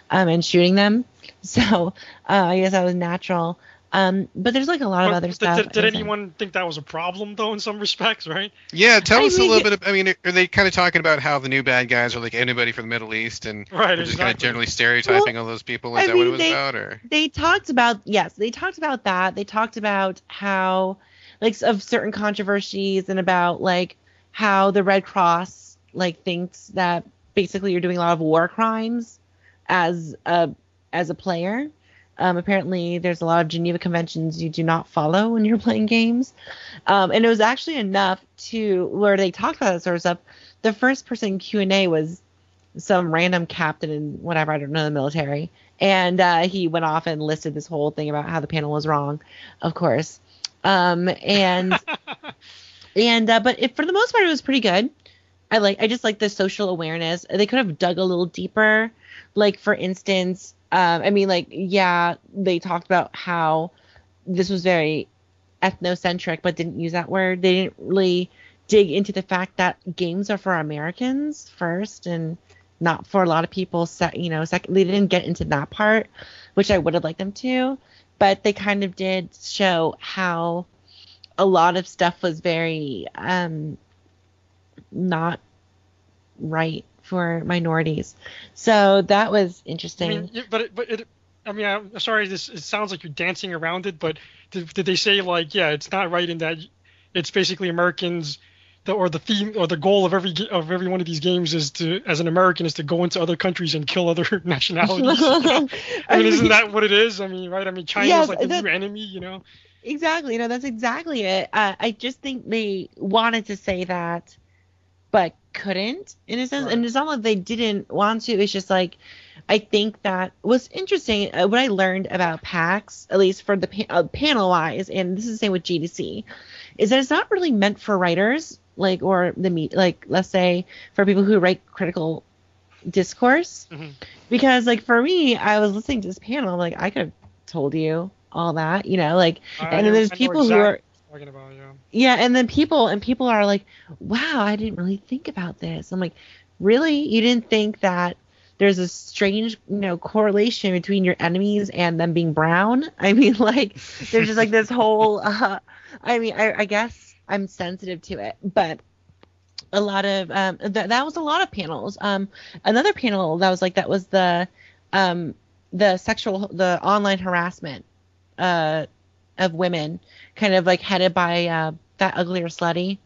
um, and shooting them. So uh, I guess that was natural. Um, but there's like a lot of
But
other stuff.
did, did
I was like-
anyone think that was a problem though in some respects, right?
Yeah, tell
I
us a little bit. Of, I mean, are they kind of talking about how the new bad guys are like anybody from the Middle East and
Right,
they're just kind of generally stereotyping all those people? Is
I
that what it
mean,
was
they-
about? Or
they talked about yes they talked about that they talked about how like of certain controversies and about like how the red cross like thinks that basically you're doing a lot of war crimes as a as a player. Um, apparently, there's a lot of Geneva Conventions you do not follow when you're playing games, um, and it was actually enough to where they talked about that sort of stuff. The first person Q and A was some random captain in whatever I don't know the military, and uh, he went off and listed this whole thing about how the panel was wrong, of course, um, and and uh, but it, for the most part it was pretty good. I like I just like the social awareness. They could have dug a little deeper. Like for instance, um, I mean like yeah, they talked about how this was very ethnocentric, but didn't use that word. They didn't really dig into the fact that games are for Americans first and not for a lot of people. Se- you know, second they didn't get into that part, which I would have liked them to, but they kind of did show how a lot of stuff was very um, not right for minorities. So that was interesting.
I mean, but it, but it, I mean, I'm sorry. This it sounds like you're dancing around it, but did, did they say like, yeah, it's not right in that it's basically Americans, the, or the theme or the goal of every of every one of these games is to, as an American, is to go into other countries and kill other nationalities. I mean, isn't that what it is? I mean, right? I mean, China's
Yes,
like the
that-
new enemy, you know?
Exactly. No, that's exactly it. Uh, I just think they wanted to say that, but couldn't in a sense.
Right.
And it's not like they didn't want to. It's just like I think that was interesting. Uh, what I learned about PAX, at least for the pa- uh, panel wise, and this is the same with GDC, is that it's not really meant for writers, like or the meet, like let's say for people who write critical discourse.
Mhm.
Because like for me, I was listening to this panel, like I could have told you all that, you know, like and then there's people who
exactly
are
you're talking about, yeah.
yeah and then people and people are like wow i didn't really think about this. I'm like really? You didn't think that there's a strange you know correlation between your enemies and them being brown? I mean like there's just like this whole uh, i mean I, I guess i'm sensitive to it but a lot of um th- that was a lot of panels. Um another panel that was like that was the um the sexual the online harassment uh of women kind of like headed by uh, Fat Ugly or Slutty.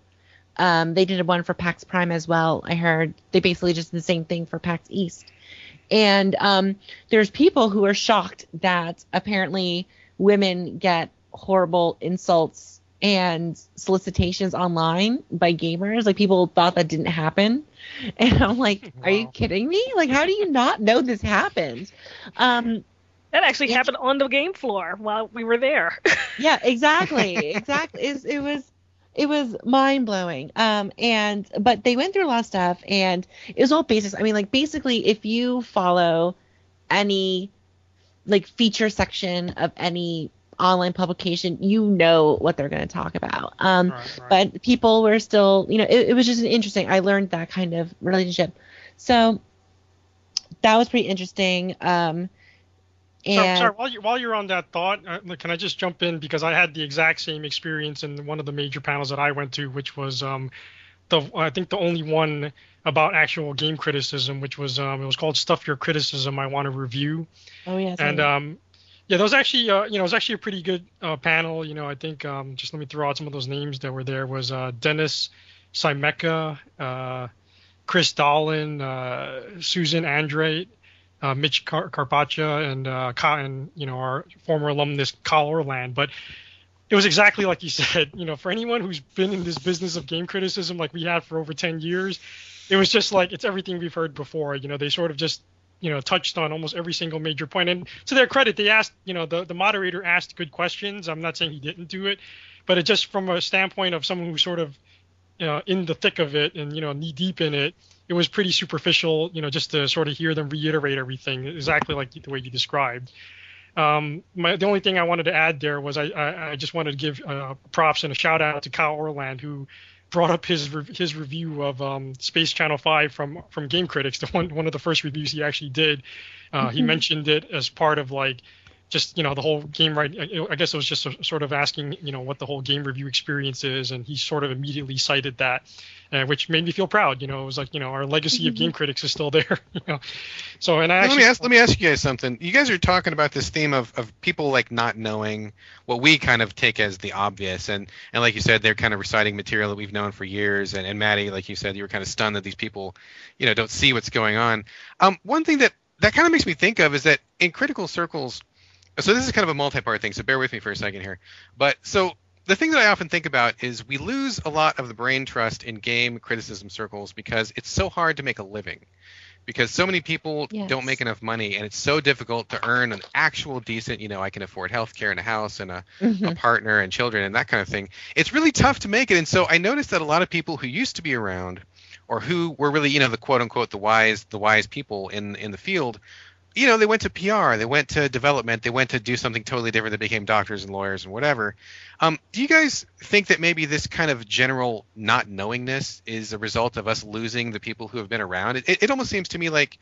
Um, they did one for PAX Prime as well. I heard they basically just did the same thing for PAX East. And um, there's people who are shocked that apparently women get horrible insults and solicitations online by gamers. Like people thought that didn't happen. And I'm like, are you kidding me? Like, how do you not know this happened? Um,
That actually
Yeah.
happened on the game floor while we were there.
yeah exactly exactly it's, it was it was mind blowing um and but they went through a lot of stuff and it was all basics i mean like basically if you follow any like feature section of any online publication you know what they're going to talk about um
Right, right.
but people were still you know it, it was just interesting i learned that kind of relationship so that was pretty interesting um
So,
and
sorry, while you while you're on that thought, uh, can I just jump in because I had the exact same experience in one of the major panels that I went to, which was um, the I think the only one about actual game criticism, which was um, it was called "Stuff Your Criticism I Want to Review,"
oh yeah
and
sorry.
um, yeah, that was actually uh, you know it was actually a pretty good uh, panel. You know, I think um, just let me throw out some of those names that were there was uh, Dennis Scimeca, uh, Chris Dahlen, uh, Susan Arendt, uh, Mitch Car- Krpata, and uh, and you know our former alumnus Kyle Orland. But it was exactly like you said. You know, for anyone who's been in this business of game criticism like we had for over 10 years, it was just like it's everything we've heard before. You know, they sort of just you know touched on almost every single major point. And to their credit, they asked. You know, the the moderator asked good questions. I'm not saying he didn't do it, but it just from a standpoint of someone who sort of you know, in the thick of it and you know knee deep in it, it was pretty superficial. You know, just to sort of hear them reiterate everything exactly like the way you described. Um, my, the only thing I wanted to add there was I, I, I just wanted to give uh, props and a shout out to Kyle Orland who brought up his re- his review of um, Space Channel 5 from from Game Critics, the one one of the first reviews he actually did. Uh, He
Mhm.
mentioned it as part of like just you know the whole game right I I guess it was just a, sort of asking you know what the whole game review experience is and he sort of immediately cited that uh, which made me feel proud you know it was like you know our legacy of game critics is still there you know so and I
let me ask let me ask you guys something. You guys are talking about this theme of, of people like not knowing what we kind of take as the obvious and and like you said they're kind of reciting material that we've known for years and, and Maddie like you said you were kind of stunned that these people you know don't see what's going on. Um one thing that that kind of makes me think of is that in critical circles so this is kind of a multi-part thing. So bear with me for a second here. But so the thing that I often think about is we lose a lot of the brain trust in game criticism circles because it's so hard to make a living. Because so many people
Yes.
don't make enough money, and it's so difficult to earn an actual decent, you know, I can afford health care and a house and a,
Mhm.
a partner and children and that kind of thing. It's really tough to make it. And so I noticed that a lot of people who used to be around or who were really, you know, the quote unquote the wise the wise people in in the field, you know, they went to PR, they went to development, they went to do something totally different. They became doctors and lawyers and whatever. Um, do you guys think that maybe this kind of general not knowingness is a result of us losing the people who have been around? It, it almost seems to me like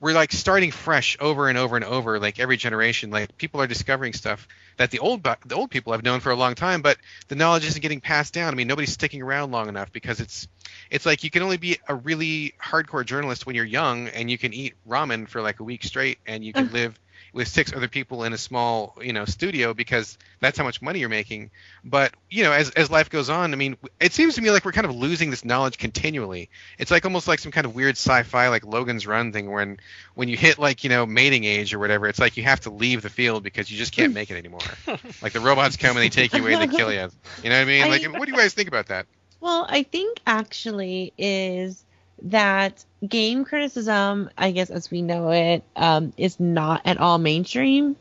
we're like starting fresh over and over and over like every generation. Like people are discovering stuff that the old the old people have known for a long time but the knowledge isn't getting passed down. I mean nobody's sticking around long enough because it's it's like you can only be a really hardcore journalist when you're young and you can eat ramen for like a week straight and you can live with six other people in a small you know studio because that's how much money you're making. But you know as, as life goes on i mean it seems to me like we're kind of losing this knowledge continually. It's like almost like some kind of weird sci-fi like logan's run thing when when you hit like you know mating age or whatever it's like you have to leave the field because you just can't make it anymore. Like the robots come and they take you away and they kill you. You know what i mean?
I-
like what do you guys think about that?
Well, I think actually is that game criticism, I guess as we know it, um, is not at all mainstream.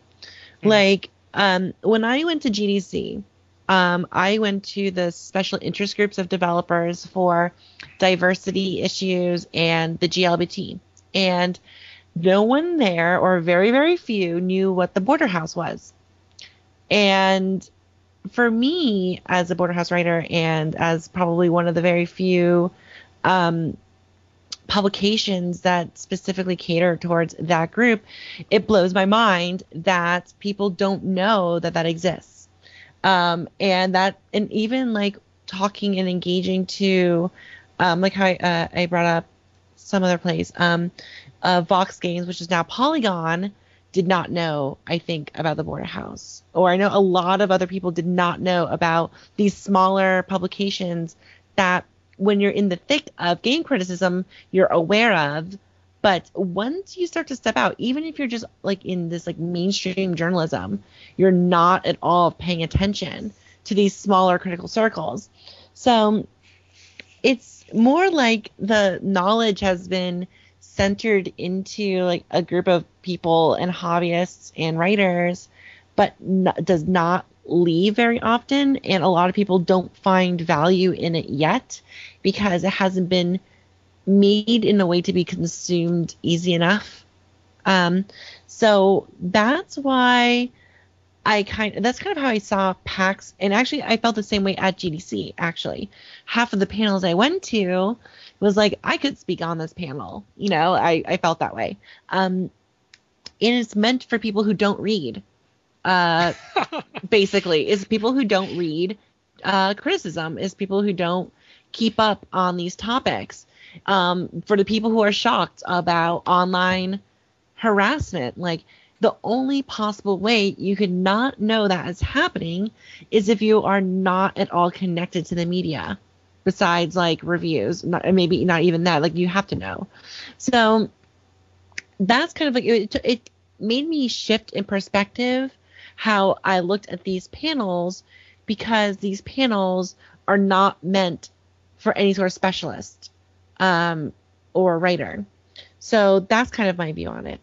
Like um, when I went to GDC, um, I went to the special interest groups of developers for diversity issues and the GLBT, and no one there, or very very few, knew what the Border House was. And for me, as a Border House writer, and as probably one of the very few um, publications that specifically cater towards that group, it blows my mind that people don't know that that exists. Um, and that, and even like talking and engaging to, um, like how I, uh, I brought up some other place, um, uh, Vox Games, which is now Polygon, did not know, I think, about the Border House. Or I know a lot of other people did not know about these smaller publications that when you're in the thick of game criticism, you're aware of. But once you start to step out, even if you're just like in this like mainstream journalism, you're not at all paying attention to these smaller critical circles. So it's more like the knowledge has been centered into like a group of people and hobbyists and writers, but n- does not leave very often. And a lot of people don't find value in it yet because it hasn't been made in a way to be consumed easy enough. Um, so that's why I kind of that's kind of how I saw PAX, and actually I felt the same way at GDC. Actually, half of the panels I went to was like I could speak on this panel. You know, I I felt that way. Um, and it's meant for people who don't read. Uh, basically, is people who don't read uh, criticism, is people who don't keep up on these topics. Um, for the people who are shocked about online harassment, like the only possible way you could not know that is happening is if you are not at all connected to the media besides like reviews not, maybe not even that like you have to know so that's kind of like it, it made me shift in perspective how i looked at these panels because these panels are not meant for any sort of specialist um, or writer so that's kind of my view on it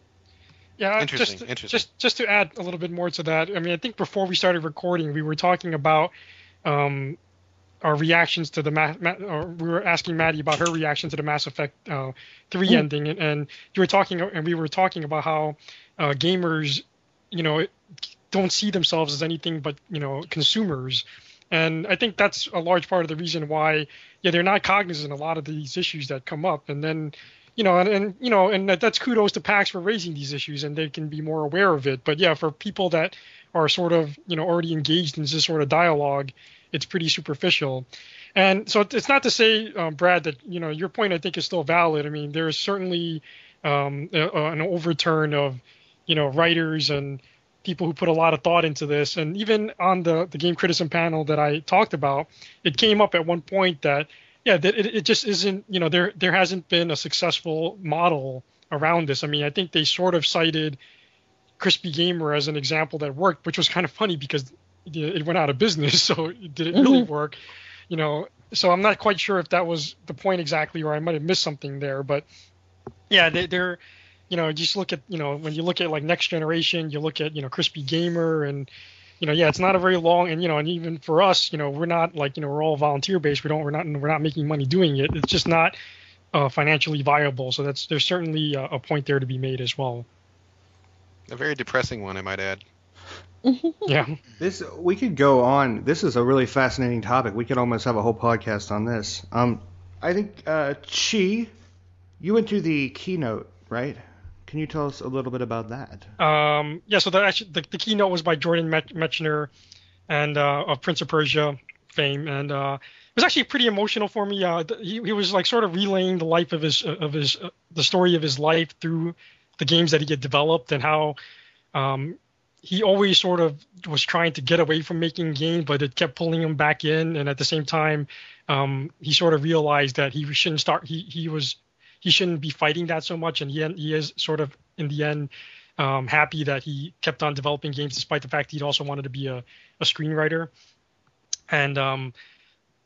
Yeah,
Interesting,
just
interesting.
just just to add a little bit more to that. I mean, I think before we started recording, we were talking about um, our reactions to the ma- ma- or we were asking Maddie about her reaction to the Mass Effect uh, 3
Mm.
ending, and, and you were talking and we were talking about how uh, gamers, you know, don't see themselves as anything but you know consumers. And I think that's a large part of the reason why, yeah, they're not cognizant of a lot of these issues that come up. And then, you know, and, and you know, and that's kudos to PAX for raising these issues, and they can be more aware of it. But yeah, for people that are sort of, you know, already engaged in this sort of dialogue, it's pretty superficial. And so it's not to say, um, Brad, that you know your point I think is still valid. I mean, there is certainly um, a, a- an overturn of, you know, writers and people who put a lot of thought into this. And even on the the game criticism panel that I talked about, it came up at one point that yeah, that it, it just isn't, you know, there there hasn't been a successful model around this. I mean, I think they sort of cited Crispy Gamer as an example that worked, which was kind of funny because it went out of business, so did it really mm-hmm. work? You know, so I'm not quite sure if that was the point exactly, or I might have missed something there. But yeah, they, they're, you know, just look at, you know, when you look at like next generation, you look at, you know, Crispy Gamer and, you know, yeah, it's not a very long, and you know, and even for us, you know, we're not like, you know, we're all volunteer based. We don't, we're not, we're not making money doing it. It's just not uh, financially viable. So that's there's certainly a, a point there to be made as well.
A very depressing one, I might add.
yeah.
This we could go on. This is a really fascinating topic. We could almost have a whole podcast on this. Um, I think uh, Chi, you went to the keynote, right? Can you tell us a little bit about that?
Um, yeah. So the actually the, the keynote was by Jordan Mechner, and uh, of Prince of Persia fame, and uh, it was actually pretty emotional for me. Uh, he, he was like sort of relaying the life of his of his uh, the story of his life through the games that he had developed and how um, he always sort of was trying to get away from making games, but it kept pulling him back in. And at the same time, um, he sort of realized that he shouldn't start. He he was he shouldn't be fighting that so much, and he he is sort of in the end um, happy that he kept on developing games despite the fact he'd also wanted to be a, a screenwriter. And um,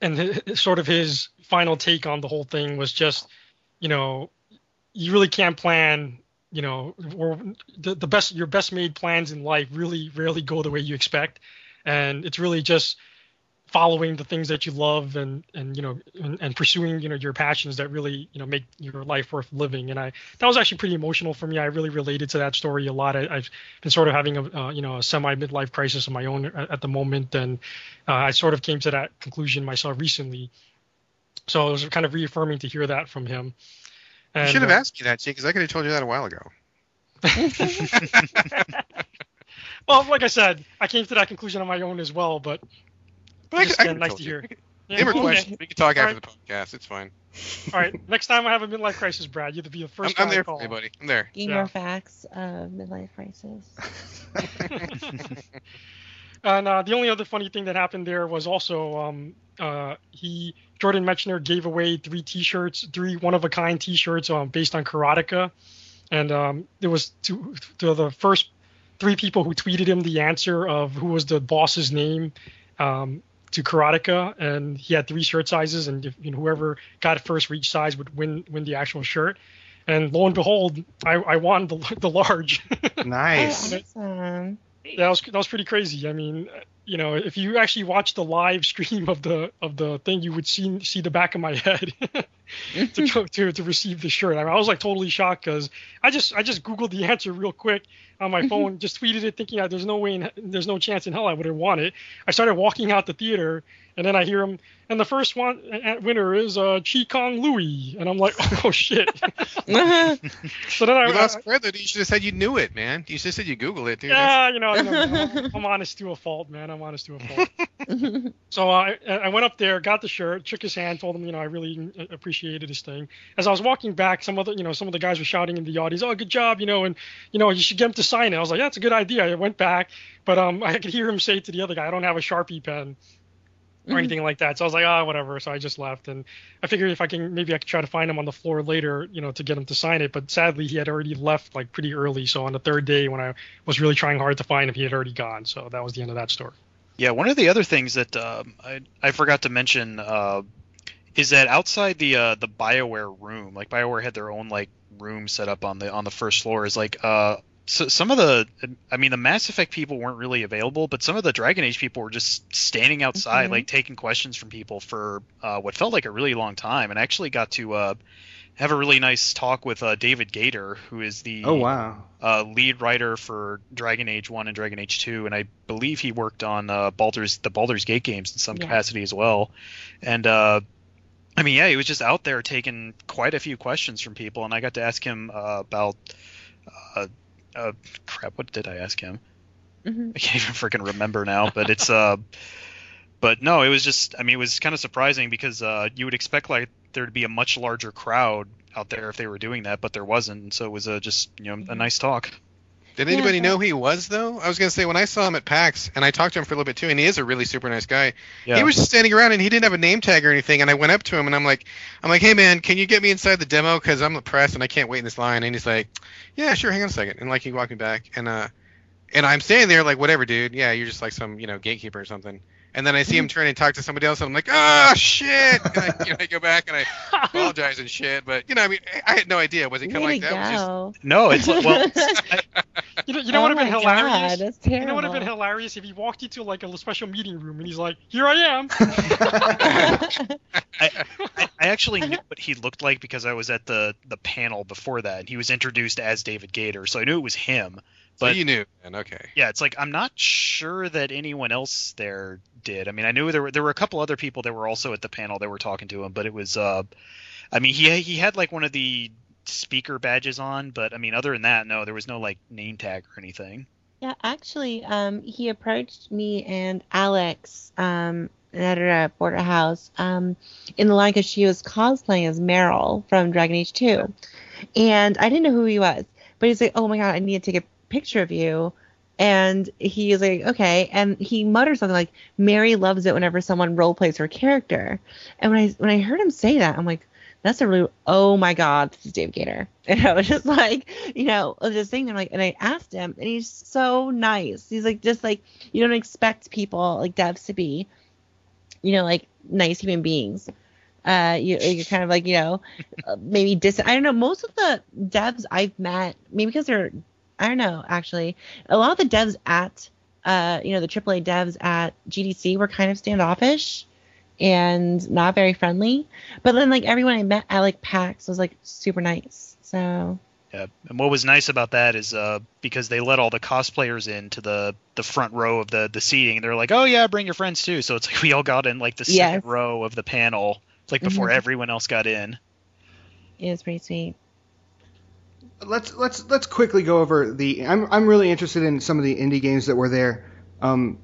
and his, sort of his final take on the whole thing was just, you know, you really can't plan you know, or the, the best your best made plans in life really rarely go the way you expect, and it's really just following the things that you love and and you know and, and, pursuing you know your passions that really you know make your life worth living. And i that was actually pretty emotional for me. I really related to that story a lot. I, have been sort of having a uh, you know a semi midlife crisis of my own at, at the moment. And uh, i sort of came to that conclusion myself recently. So it was kind of reaffirming to hear that from him.
And, you should have uh, asked me that, because I could have told you that a while ago.
well, like I said, I came to that conclusion on my own as well, but, but
just, I, I nice to hear. Yeah, were okay. questions. We can talk All after right. the podcast. It's fine.
All right. Next time I have a midlife crisis, Brad, you have to be the 1st
I'm, I'm there for you, buddy. I'm there.
Gamer yeah. facts of midlife crisis.
and uh, the only other funny thing that happened there was also um, uh, he Jordan Mechner gave away three T-shirts, three one-of-a-kind T-shirts um, based on Karateka, and um, there was two, to the first three people who tweeted him the answer of who was the boss's name um, to Karateka, and he had three shirt sizes, and if, you know, whoever got first reach size would win win the actual shirt. And lo and behold, I, I won the the large.
nice.
awesome.
that was that was pretty crazy. I mean, you know, if you actually watch the live stream of the of the thing, you would see see the back of my head to go to to receive the shirt. I, mean, I was like totally shocked because I just I just googled the answer real quick on my phone, just tweeted it, thinking that there's no way, in, there's no chance in hell I would have won it. I started walking out the theater, and then I hear him, and the first one winner is uh, Chi Kong Lui, and I'm like, oh shit.
so then I you lost credit. You should have said you knew it, man. You should have said you Google it, dude.
Yeah, you know, I'm, I'm honest to a fault, man. I'm honest to a so I I went up there, got the shirt, shook his hand, told him, you know, I really appreciated his thing. As I was walking back, some other, you know, some of the guys were shouting in the audience, oh, good job, you know, and you know, you should get him to sign it. I was like, yeah, that's a good idea. I went back, but um, I could hear him say to the other guy, I don't have a Sharpie pen or mm-hmm. anything like that. So I was like, ah, oh, whatever. So I just left, and I figured if I can, maybe I could try to find him on the floor later, you know, to get him to sign it. But sadly, he had already left like pretty early. So on the third day, when I was really trying hard to find him, he had already gone. So that was the end of that story.
Yeah, one of the other things that uh, I I forgot to mention uh, is that outside the uh, the Bioware room, like Bioware had their own like room set up on the on the first floor, is like uh, so some of the i mean the mass effect people weren't really available but some of the dragon age people were just standing outside mm-hmm. like taking questions from people for uh, what felt like a really long time and I actually got to uh, have a really nice talk with uh, david gaider who is the
oh wow
uh, lead writer for dragon age 1 and dragon age 2 and i believe he worked on uh, baldur's the baldur's gate games in some yeah. capacity as well and uh, I mean, yeah, he was just out there taking quite a few questions from people, and I got to ask him about uh, crap, what did I ask him? Mm-hmm. I can't even freaking remember now, but it's uh, but no, it was just, I mean, it was kind of surprising because uh, you would expect like there to be a much larger crowd out there if they were doing that, but there wasn't, so it was uh, just you know a mm-hmm. nice talk.
Did anybody yeah. know who he was though? I was gonna say when I saw him at PAX and I talked to him for a little bit too, and he is a really super nice guy. Yeah. He was just standing around and he didn't have a name tag or anything. And I went up to him and I'm like, I'm like, hey man, can you get me inside the demo because I'm the press and I can't wait in this line. And he's like, yeah, sure, hang on a second. And like he walked me back and uh, and I'm standing there like, whatever, dude. Yeah, you're just like some, you know, gatekeeper or something. And then I see him turn and talk to somebody else, and I'm like, oh shit! And I, you know, I go back and I apologize and shit. But you know, I mean, I had no idea. Was it kind of like that? It was.
No, it's like, well,
You know, you know
oh
what would have oh
my
been hilarious?
God, that's
You know what would have been hilarious if he walked you to like a special meeting room and he's like, "Here I am."
I, I actually knew what he looked like because I was at the the panel before that, and he was introduced as David Gaider, so I knew it was him.
Just,
But
so you knew, and okay.
yeah, it's like I'm not sure that anyone else there did. I mean, I knew there were there were a couple other people that were also at the panel that were talking to him, but it was uh, I mean, he he had like one of the speaker badges on, but I mean, other than that, no, there was no like name tag or anything.
Yeah, actually, um, he approached me and Alex um, an editor at a border house um, in the line because she was cosplaying as Merrill from Dragon Age 2. And I didn't know who he was, but he's like, oh my god, I need to take a picture of you. And he was like, okay. And he mutters something like, Mary loves it whenever someone role plays her character. And when I when I heard him say that, I'm like, that's a really oh my god this is dave gaider and i was just like you know just sitting there like and i asked him and he's so nice he's like just like you don't expect people like devs to be you know like nice human beings uh you, you're kind of like you know maybe dis i don't know most of the devs i've met maybe because they're i don't know actually a lot of the devs at uh you know the aaa devs at gdc were kind of standoffish and not very friendly. But then like everyone I met at like PAX was like super nice. So
Yeah, and what was nice about that is uh, because they let all the cosplayers into the the front row of the the seating. They're like, oh yeah, bring your friends too. So it's like we all got in like the second row of the panel, like before
Mhm.
everyone else got in.
it was pretty sweet.
Let's let's let's quickly go over the. I'm I'm really interested in some of the indie games that were there. Um,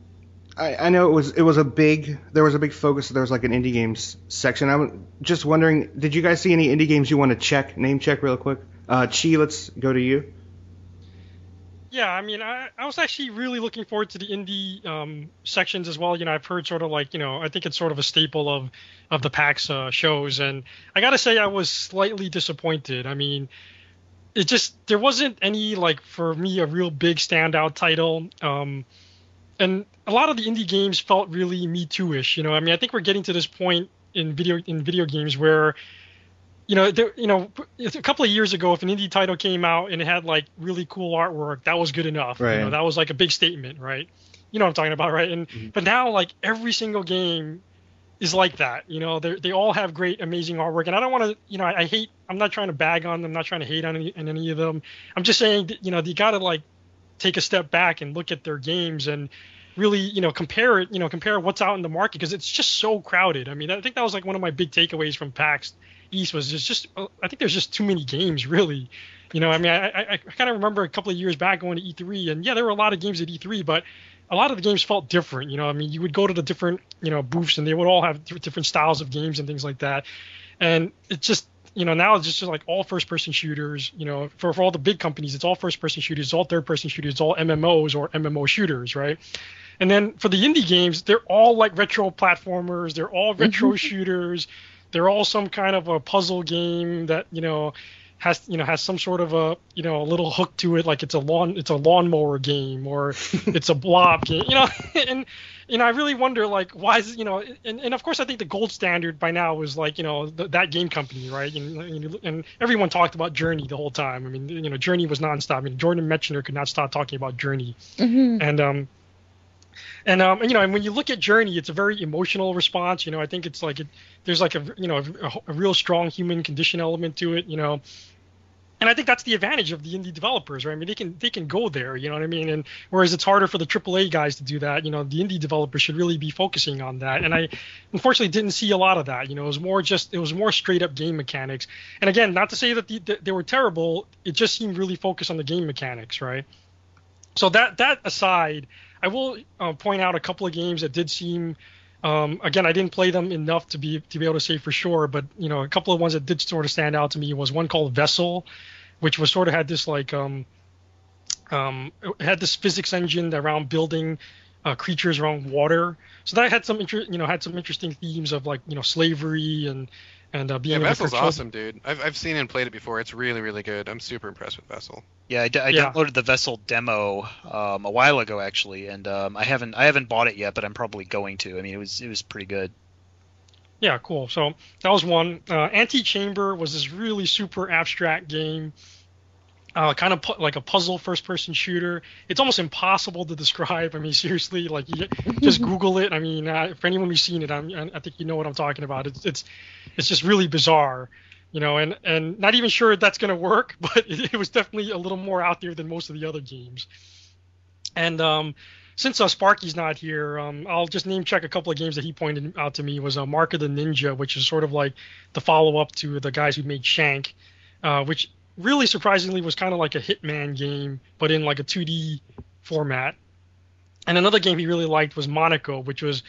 I, I know it was it was a big there was a big focus. There was like an indie games section. I'm just wondering, did you guys see any indie games you want to check name check real quick? Uh, Chi, let's go to you.
Yeah, I mean, I, I was actually really looking forward to the indie um, sections as well. You know, I've heard sort of like, you know, I think it's sort of a staple of of the PAX uh, shows, and I gotta say, I was slightly disappointed. I mean, it just there wasn't any like for me a real big standout title, um, and a lot of the indie games felt really Me Too-ish. You know, I mean, I think we're getting to this point in video in video games where you know, there, you know, a couple of years ago, if an indie title came out and it had like really cool artwork, that was good enough.
Right.
You know, that was like a big statement, right? You know what I'm talking about, right? And
Mhm.
but now like every single game is like that. You know, they they all have great, amazing artwork, and I don't want to, you know, I, I hate. I'm not trying to bag on them. I'm not trying to hate on any, on any of them. I'm just saying, you know, you got to like take a step back and look at their games and really you know compare it you know compare what's out in the market because it's just so crowded i mean i think that was like one of my big takeaways from pax east was just just uh, i think there's just too many games really you know i mean i i, I kind of remember a couple of years back going to e3 and yeah there were a lot of games at e3 but a lot of the games felt different you know? I mean you would go to the different you know booths and they would all have different styles of games and things like that. And it just you know now it's just like all first person shooters you know for, for all the big companies it's all first person shooters it's all third person shooters it's all mmos or mmo shooters right? And then for the indie games they're all like retro platformers they're all mm-hmm. retro shooters they're all some kind of a puzzle game that you know has you know has some sort of a you know a little hook to it like it's a lawn it's a lawnmower game or it's a blob game you know? And you know I really wonder like why is you know and, and of course I think the gold standard by now was like you know th- that game company right? And, and and everyone talked about Journey the whole time. I mean you know Journey was nonstop. I mean Jordan Mechner could not stop talking about Journey.
Hmm
and um and um and, you know and when you look at journey it's a very emotional response. You know i think it's like it, there's like a you know a, a real strong human condition element to it you know and I think that's the advantage of the indie developers, right? I mean, they can they can go there, you know what I mean? And whereas it's harder for the AAA guys to do that, you know, the indie developers should really be focusing on that. And I unfortunately didn't see a lot of that. You know, it was more just it was more straight up game mechanics. And again, not to say that the, that they were terrible, it just seemed really focused on the game mechanics, right? So that that aside, I will uh, point out a couple of games that did seem. Um, again, I didn't play them enough to be to be able to say for sure, but you know, a couple of ones that did sort of stand out to me was one called Vessel, which was sort of had this like um, um, had this physics engine around building uh, creatures around water. So that had some inter- you know had some interesting themes of like you know slavery and and uh,
Yeah,
being able to
Vessel's
control-
awesome, dude. I've, I've seen and played it before. It's really, really good. I'm super impressed with Vessel.
Yeah, I, d- I
Yeah.
downloaded the Vessel demo um, a while ago actually, and um, I haven't I haven't bought it yet, but I'm probably going to. I mean, it was it was pretty good.
Yeah, cool. So that was one. Uh, Antichamber was this really super abstract game, uh, kind of pu- like a puzzle first-person shooter. It's almost impossible to describe. I mean, seriously, like just Google it. I mean, uh, for anyone who's seen it, I'm, I think you know what I'm talking about. It's it's it's just really bizarre, you know, and and not even sure that's gonna work, but it, it was definitely a little more out there than most of the other games. And um, since uh, Sparky's not here, um, I'll just name check a couple of games that he pointed out to me. Was uh, Mark of the Ninja, which is sort of like the follow up to the guys who made Shank, uh, which really surprisingly was kind of like a Hitman game, but in like a 2D format. And another game he really liked was Monaco, which was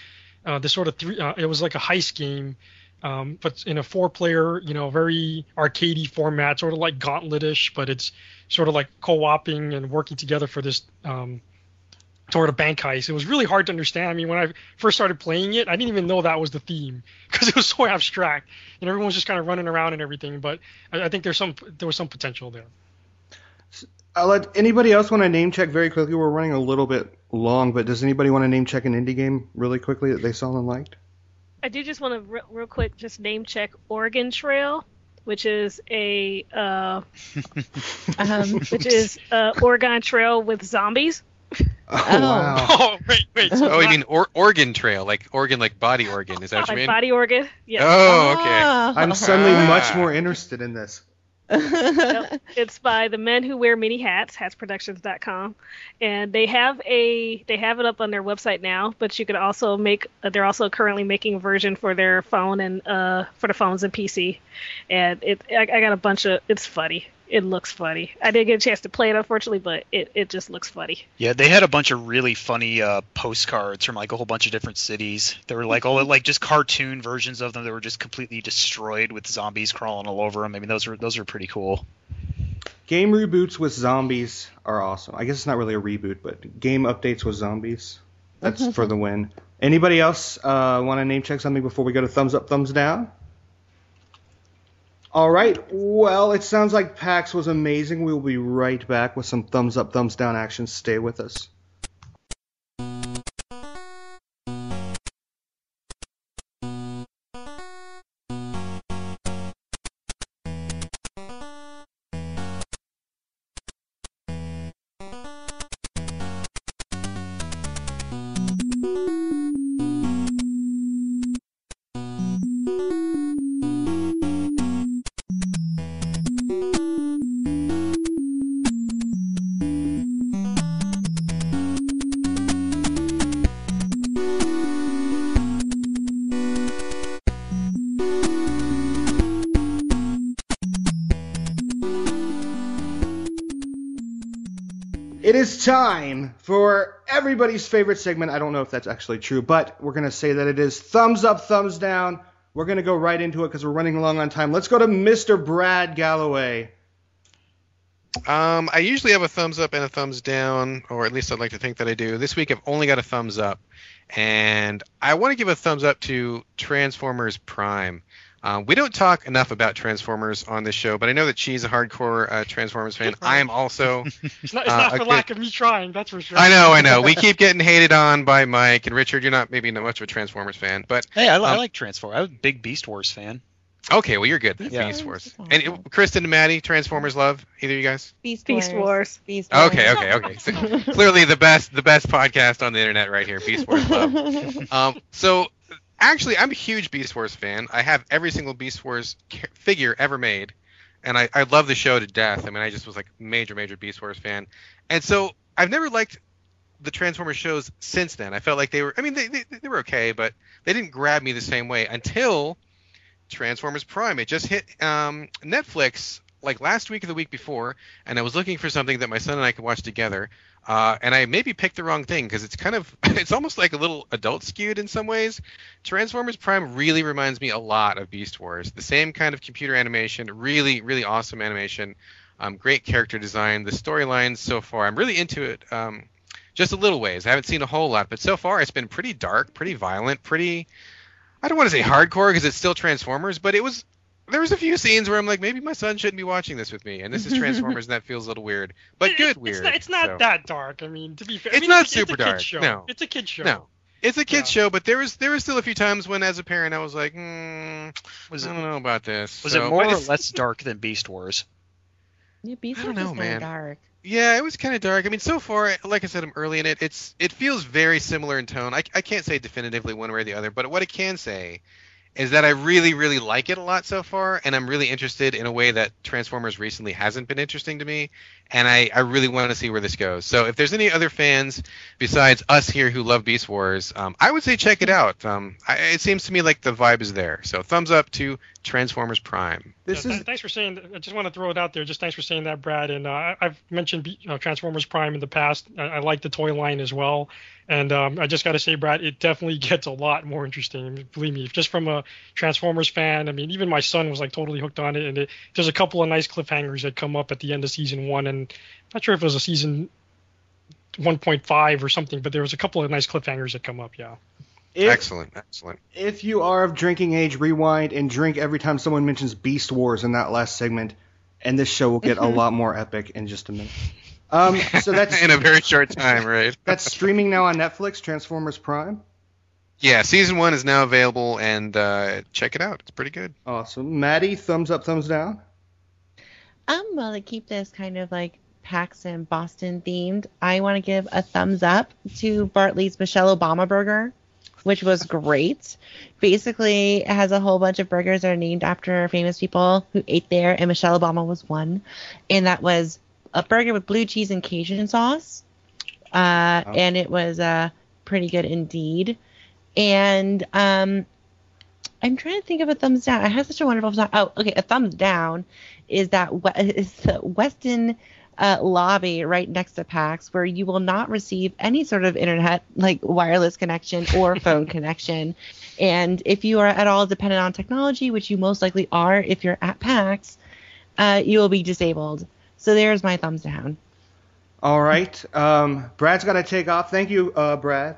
uh, this sort of three. Uh, it was like a heist game, um, but in a four-player, you know, very arcadey format, sort of like Gauntlet-ish, but it's sort of like co-oping and working together for this um, sort of bank heist. It was really hard to understand. I mean, when I first started playing it, I didn't even know that was the theme because it was so abstract, and everyone was just kind of running around and everything. But I, I think there's some there was some potential there.
I'll let anybody else want to name check very quickly. We're running a little bit long, but does anybody want to name check an indie game really quickly that they saw and liked?
I do just want to re- real quick just name check Oregon Trail, which is a uh,
Um,
which is uh, Oregon Trail with zombies.
Oh,
Oh.
wow.
Oh wait, wait. so
Oh, you mean or- organ trail, like organ, like body organ? Is that what you
like
mean?
body organ. Yes.
Oh, okay.
Ah.
I'm suddenly
Ah.
much more interested in this.
Yep. It's by the men who wear many hats, hatsproductions.com, and they have a they have it up on their website now. But you could also make uh, they're also currently making a version for their phone and uh for the phones and PC, and it I, I got a bunch of it's funny. It looks funny. I didn't get a chance to play it unfortunately, but it, it just looks funny.
Yeah, they had a bunch of really funny uh, postcards from like a whole bunch of different cities. They were like all like just cartoon versions of them that were just completely destroyed with zombies crawling all over them. I mean, those were those were pretty cool.
Game reboots with zombies are awesome. I guess it's not really a reboot, but game updates with zombies. That's for the win. Anybody else uh, want to name check something before we go to thumbs up, thumbs down? All right. Well, it sounds like PAX was amazing. We'll be right back with some thumbs up, thumbs down action. Stay with us. Time for everybody's favorite segment. I don't know if that's actually true, but we're going to say that it is thumbs up, thumbs down. We're going to go right into it because we're running along on time. Let's go to Mr. Brad Gallaway.
Um, I usually have a thumbs up and a thumbs down, or at least I'd like to think that I do. This week I've only got a thumbs up, and I want to give a thumbs up to Transformers Prime. Um, we don't talk enough about Transformers on this show, but I know that Chi's a hardcore uh, Transformers fan. I am also.
It's not, it's
Uh,
not for
okay.
lack of me trying, that's for sure.
I know, I know. We keep getting hated on by Mike and Richard. You're not maybe not much of a Transformers fan, but
Hey, I, li- I
Um,
like Transformers. I'm a big Beast Wars fan.
okay, well you're good. then,
Yeah.
Beast Wars. And it, Kristen and Maddie, Transformers love either of you guys?
Beast,
Beast
Wars.
Wars.
Beast Wars.
Okay, okay, okay. So, clearly the best the best podcast on the internet right here, Beast Wars love. Um, so actually, I'm a huge Beast Wars fan. I have every single Beast Wars figure ever made, and I, I love the show to death. I mean, I just was like major major Beast Wars fan, and so I've never liked the Transformers shows since then. I felt like they were. I mean, they they, they were okay, but they didn't grab me the same way until Transformers Prime. It just hit um, Netflix like last week or the week before, and I was looking for something that my son and I could watch together. Uh, and I maybe picked the wrong thing because it's kind of it's almost like a little adult skewed in some ways. Transformers Prime really reminds me a lot of Beast Wars. The same kind of computer animation, really really awesome animation, um, great character design. The storylines so far, I'm really into it. Um, just a little ways. I haven't seen a whole lot, but so far it's been pretty dark, pretty violent, pretty. I don't want to say hardcore because it's still Transformers, but it was there was a few scenes where I'm like, maybe my son shouldn't be watching this with me, and this is Transformers, and that feels a little weird, but
It-
good
it's
weird.
not, it's not
so.
that dark. I mean, to be fair, I
It's
mean,
not
it's,
super
it's a
dark,
Kid show.
no.
It's a kid show.
No. It's a kids
Yeah.
show, but there was there was still a few times when, as a parent, I was like, hmm,
Was
I
it
don't know about this.
was
So-
it more or less dark than Beast Wars?
Yeah, Beast
I don't
Wars
know,
is
man.
dark.
Yeah, it was kind of dark. I mean, so far, like I said, I'm early in it. It's it feels very similar in tone. I, I can't say definitively one way or the other, but what I can say is that I really, really like it a lot so far, and I'm really interested in a way that Transformers recently hasn't been interesting to me, and I, I really want to see where this goes. So if there's any other fans besides us here who love Beast Wars, um, I would say check it out. Um, I, it seems to me like the vibe is there. So thumbs up to Transformers Prime.
This
Yeah,
is
thanks for saying. I just want to throw it out there. Just thanks for saying that, Brad. And uh, I've mentioned B- uh, Transformers Prime in the past. I, I like the toy line as well. And um, I just got to say, Brad, it definitely gets a lot more interesting. Believe me, just from a Transformers fan. I mean, even my son was like totally hooked on it. And it, there's a couple of nice cliffhangers that come up at the end of season one. And I'm not sure if it was a season 1.5 or something, but there was a couple of nice cliffhangers that come up. Yeah.
If,
excellent, excellent.
if you are of drinking age, rewind and drink every time someone mentions Beast Wars in that last segment, and this show will get a lot more epic in just a minute. Um, so that's
in a very short time, right?
that's streaming now on Netflix, Transformers Prime.
Yeah, season one is now available, and uh, check it out. It's pretty good.
Awesome. Maddie, thumbs up, thumbs down.
Um, well, to keep this kind of like PAX and Boston themed, I want to give a thumbs up to Bartley's Michelle Obama Burger, which was great. Basically, it has a whole bunch of burgers that are named after famous people who ate there, and Michelle Obama was one. And that was a burger with blue cheese and Cajun sauce. Uh,
Oh.
And it was uh, pretty good indeed. And um, I'm trying to think of a thumbs down. I had such a wonderful time. Oh, okay. A thumbs down is that is the Westin uh, lobby right next to PAX where you will not receive any sort of internet, like wireless connection or phone connection. And if you are at all dependent on technology, which you most likely are if you're at PAX, uh, you will be disabled. So there's my thumbs down.
All right. Um, Brad's got to take off. Thank you, uh, Brad.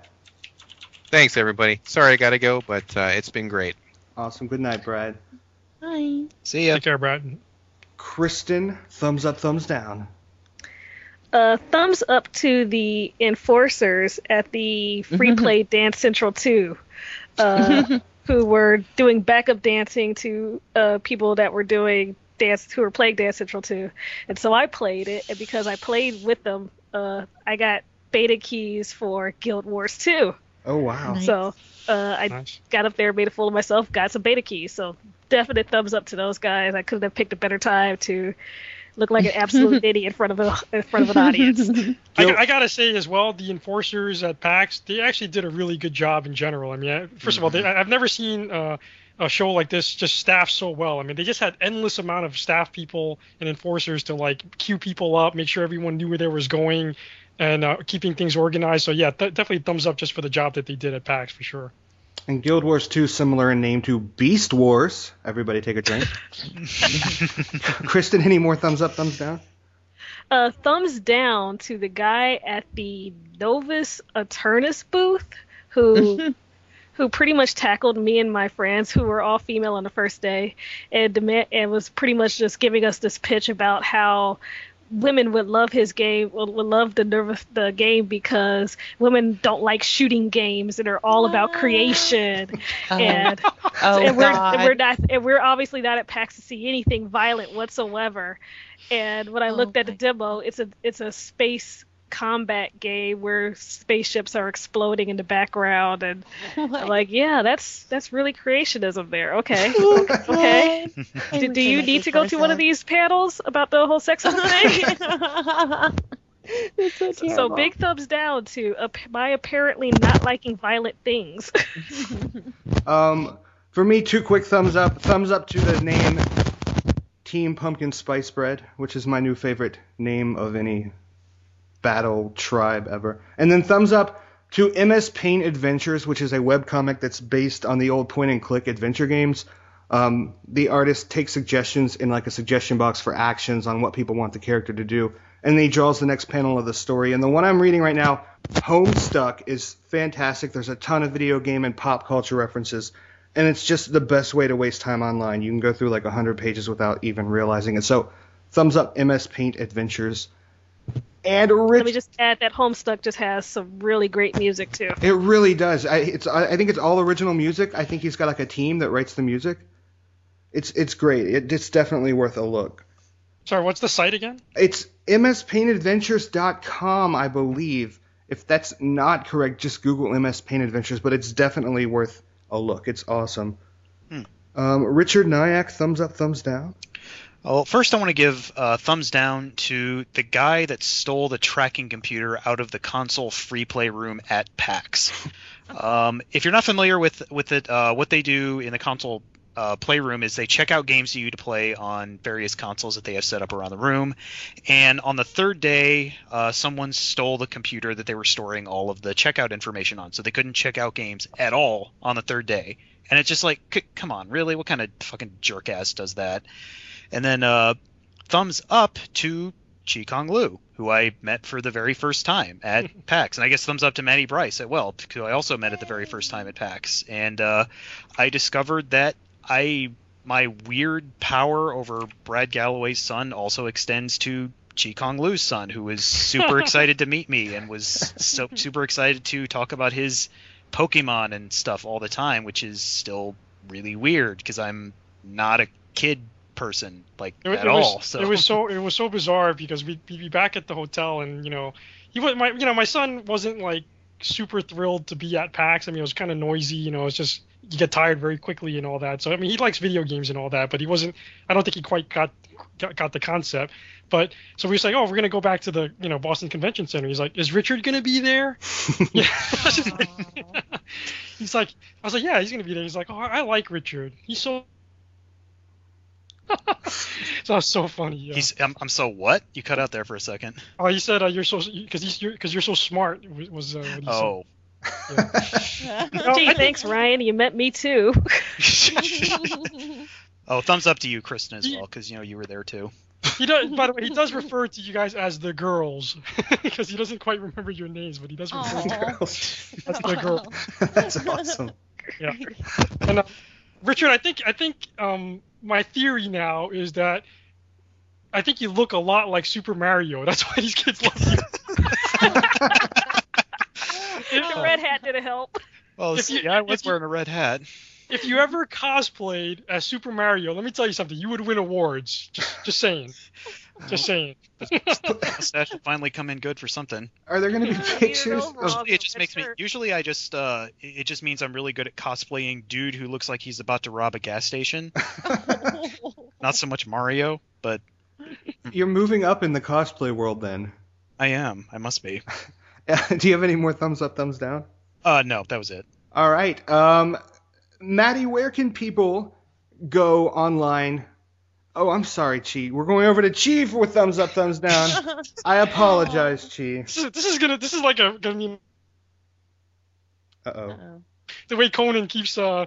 Thanks, everybody. Sorry I got to go, but uh, it's been great.
Awesome. Good night, Brad.
Bye.
See ya.
Take care, Brad.
Kristen, thumbs up, thumbs down.
Uh, thumbs up to the enforcers at the Free Play Dance Central 2, uh, who were doing backup dancing to uh, people that were doing dance who were playing Dance Central 2. And so I played it, and because I played with them, uh, I got beta keys for Guild Wars 2.
Oh wow.
Nice.
So uh, I
Nice.
got up there, made a fool of myself, got some beta keys. So definite thumbs up to those guys. I couldn't have picked a better time to look like an absolute idiot in front of a in front of an audience.
I, I gotta say as well, the enforcers at PAX, they actually did a really good job in general. I mean, I- 1st of all, they, I- I've never seen uh, a show like this just staffed so well. I mean, they just had endless amount of staff people and enforcers to like queue people up, make sure everyone knew where they was going, and uh, keeping things organized. So yeah, th- definitely thumbs up just for the job that they did at PAX for sure.
And Guild Wars 2, similar in name to Beast Wars. Everybody take a drink. Kristen, any more thumbs up, thumbs down?
uh, thumbs down to the guy at the Novus Aeterno booth who who pretty much tackled me and my friends who were all female on the first day and demand and was pretty much just giving us this pitch about how women would love his game would, would love the nervous the game because women don't like shooting games and are all about creation
Oh,
and
oh
and we're
God.
and we're not and we're obviously not at PAX to see anything violent whatsoever. And when I
Oh
looked at the demo, it's a it's a space combat game where spaceships are exploding in the background and I'm like, yeah, that's that's really creationism there. Okay. okay. Do, do you need to go to one of these panels about the whole sexism thing?
It's so
so big thumbs down to uh, my apparently not liking violent things.
Um, for me, two quick thumbs up. Thumbs up to the name Team Pumpkin Spice Bread, which is my new favorite name of any battle tribe ever. And then thumbs up to MS Paint Adventures, which is a webcomic that's based on the old point and click adventure games. Um, the artist takes suggestions in like a suggestion box for actions on what people want the character to do, and then he draws the next panel of the story. And the one I'm reading right now, Homestuck, is fantastic. There's a ton of video game and pop culture references, and it's just the best way to waste time online. You can go through like 100 pages without even realizing it. So, thumbs up MS Paint Adventures. And Rich,
Let me just add that Homestuck just has some really great music too.
it really does. I, it's I, I think it's all original music. I think he's got like a team that writes the music. It's it's great. It, it's definitely worth a look.
Sorry, what's the site again?
It's mspaintadventures.com, I believe. If that's not correct, just Google MS Paint Adventures, but it's definitely worth a look. It's awesome.
Hmm.
Um, Richard Naik, thumbs up, thumbs down.
Well, first I want to give uh, thumbs down to the guy that stole the tracking computer out of the console free play room at PAX. um, if you're not familiar with with it, uh, what they do in the console uh, playroom is they check out games for you to play on various consoles that they have set up around the room. And on the third day, uh, someone stole the computer that they were storing all of the checkout information on, so they couldn't check out games at all on the third day. And it's just like, c- come on, really? What kind of fucking jerk ass does that? And then uh, thumbs up to Chi Kong Lui, who I met for the very first time at PAX. And I guess thumbs up to Mattie Brice at well, who I also met at the very first time at PAX. And uh, I discovered that I my weird power over Brad Gallaway's son also extends to Chi Kong Lui's son, who was super excited to meet me and was so super excited to talk about his Pokemon and stuff all the time, which is still really weird because I'm not a kid person like
It,
at
it was,
all. So
it was so it was so bizarre because we'd, we'd be back at the hotel and you know he was my you know my son wasn't like super thrilled to be at PAX. I mean it was kind of noisy. You know it's just you get tired very quickly and all that. So I mean he likes video games and all that, but he wasn't. I don't think he quite got got, got the concept. But so we was like, oh, we're gonna go back to the you know Boston Convention Center. He's like, is Richard gonna be there? yeah. he's like, I was like, yeah, he's gonna be there. He's like, oh, I like Richard. He's so. So that's so funny. Yeah.
he's I'm, I'm so what? You cut out there for a second.
oh, he said uh, you're so because he's because you're so smart was, was uh, what he
Oh.
said. No,
Gee,
I-
thanks, Ryan. You met me too.
oh, thumbs up to you, Kristen, as well, because you know you were there too.
He does. By the way, he does refer to you guys as the girls because he doesn't quite remember your names, but he does refer to
Aw.
Girls.
as the girl.
That's awesome.
Yeah. And uh, Richard, I think I think um, my theory now is that I think you look a lot like Super Mario. That's why these kids love you.
the red hat didn't help.
Well,
If you-
yeah, I was
if you-
wearing a red hat.
If you ever cosplayed as Super Mario, let me tell you something. You would win awards. Just, just saying. Just saying.
Mustache will finally come in good for something.
Are there going to be
Yeah,
pictures of
Usually it just makes me. Usually I just. Uh, it it just means I'm really good at cosplaying dude who looks like he's about to rob a gas station. Not so much Mario, but
You're moving up in the cosplay world then.
I am. I must be.
Do you have any more thumbs up, thumbs down?
Uh, no, that was it.
All right. Um, Mattie, where can people go online? Oh, I'm sorry, Chi. We're going over to Chi for thumbs up, thumbs down. I apologize, Chi.
This is, this is gonna this is like a gonna be
Uh oh.
The way Conan keeps uh,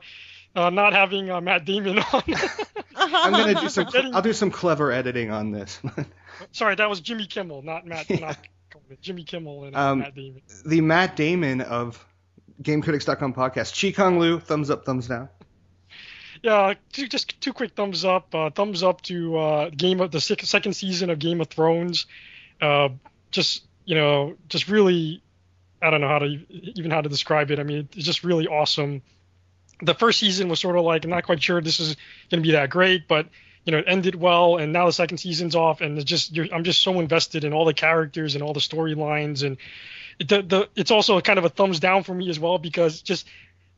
uh not having uh, Matt Damon on.
I'm gonna do some.
Forgetting-
I'll do some clever editing on this.
Sorry, that was Jimmy Kimmel, not Matt. Not Conan. Jimmy Kimmel and uh,
Um,
Matt Damon.
the Matt Damon of GameCritics.com podcast. Chi Kong Lui, thumbs up, thumbs down.
Yeah, two, just two quick thumbs up. Uh, thumbs up to uh, game of the second season of Game of Thrones. Uh, just you know, just really, I don't know how to even how to describe it. I mean, it's just really awesome. The first season was sort of like I'm not quite sure this is going to be that great, but you know, it ended well, and now the second season's off, and it's just I'm just so invested in all the characters and all the storylines, and the, the it's also kind of a thumbs down for me as well because just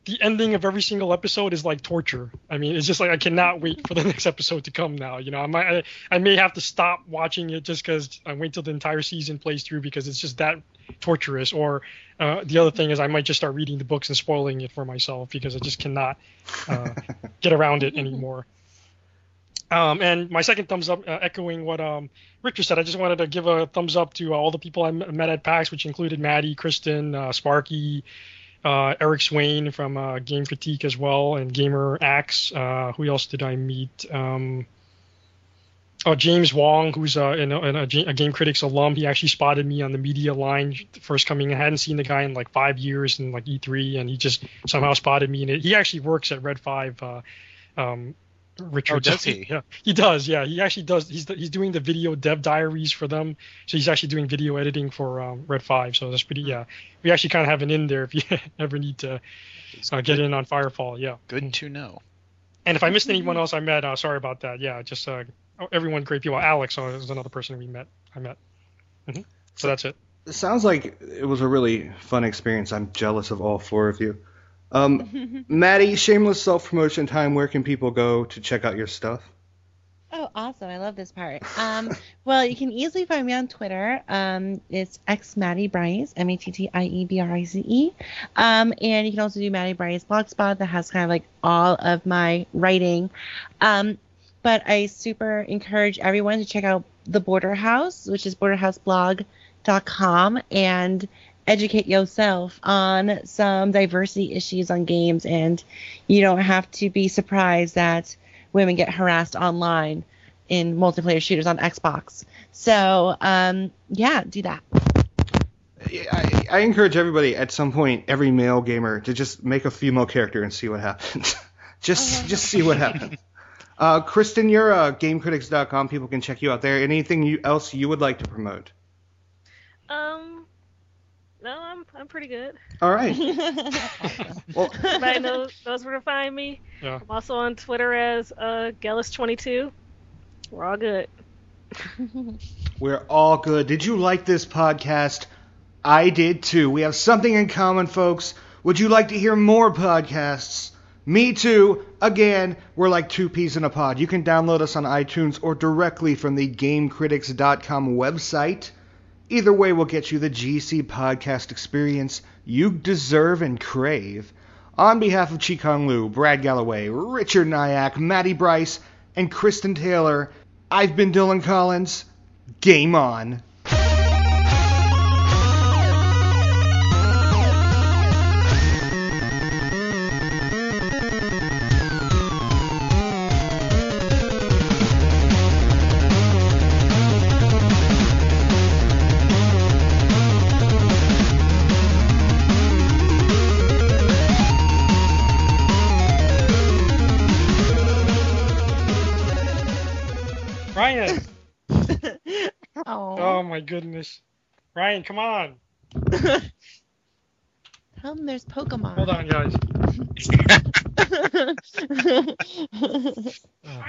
the ending of every single episode is like torture. I mean, it's just like I cannot wait for the next episode to come now. You know, I might, I, I may have to stop watching it just because I wait till the entire season plays through because it's just that torturous. Or uh, the other thing is I might just start reading the books and spoiling it for myself because I just cannot uh, get around it anymore. Um, and my second thumbs up, uh, echoing what um, said, I just wanted to give a thumbs up to uh, all the people I met at PAX, which included Mattie, Kristen, uh, Sparky, uh, Eric Swain from uh, Game Critique as well, and Gamer Axe. Uh, who else did I meet? Um, Oh, James Wong, who's a, a, Game Critics alum, he actually spotted me on the media line first coming. I hadn't seen the guy in like five years in like E3, and he just somehow spotted me. And he actually works at Red Five. Uh, um, Richard,
Oh, does he?
Yeah, he does. Yeah, he actually does. He's he's doing the video dev diaries for them. So he's actually doing video editing for um, Red Five. So that's pretty. Yeah, we actually kind of have an in there if you ever need to uh, get in on Firefall. Yeah.
Good to know.
And if I missed anyone else I met, uh, sorry about that. Yeah, just uh, oh, everyone, great people. Alex uh, is another person we met. I met. hmm So that's it.
It sounds like it was a really fun experience. I'm jealous of all four of you. Um, Mattie, shameless self promotion time. Where can people go to check out your stuff?
Oh, awesome! I love this part. Um, well, you can easily find me on Twitter. Um, it's x Mattie Brice, M A T T I E B R I Z E. Um, and you can also do Mattie Brice blogspot that has kind of like all of my writing. Um, but I super encourage everyone to check out the Border House, which is borderhouseblog.com, and educate yourself on some diversity issues on games. And you don't have to be surprised that women get harassed online in multiplayer shooters on Xbox. So, um, yeah, do that.
I, I encourage everybody at some point, every male gamer, to just make a female character and see what happens. just just see what happens. Uh, Kristen, you're uh, GameCritics.com. People can check you out there. Anything you, else you would like to promote?
Um, no, I'm I'm pretty good.
All right. Well,
Everybody knows knows where to find me.
Yeah.
I'm also on Twitter as uh, Gellis22. We're all good.
We're all good. Did you like this podcast? I did too. We have something in common, folks. Would you like to hear more podcasts? Me too. Again, we're like two peas in a pod. You can download us on iTunes or directly from the GameCritics.com website. Either way we'll get you the GC podcast experience you deserve and crave. On behalf of Chi Kong Lui, Brad Gallaway, Richard Naik, Mattie Brice, and Kristen Taylor, I've been Dylan Collins. Game on.
Goodness. Ryan, come on.
tell them there's Pokemon.
Hold on, guys.
on. Oh.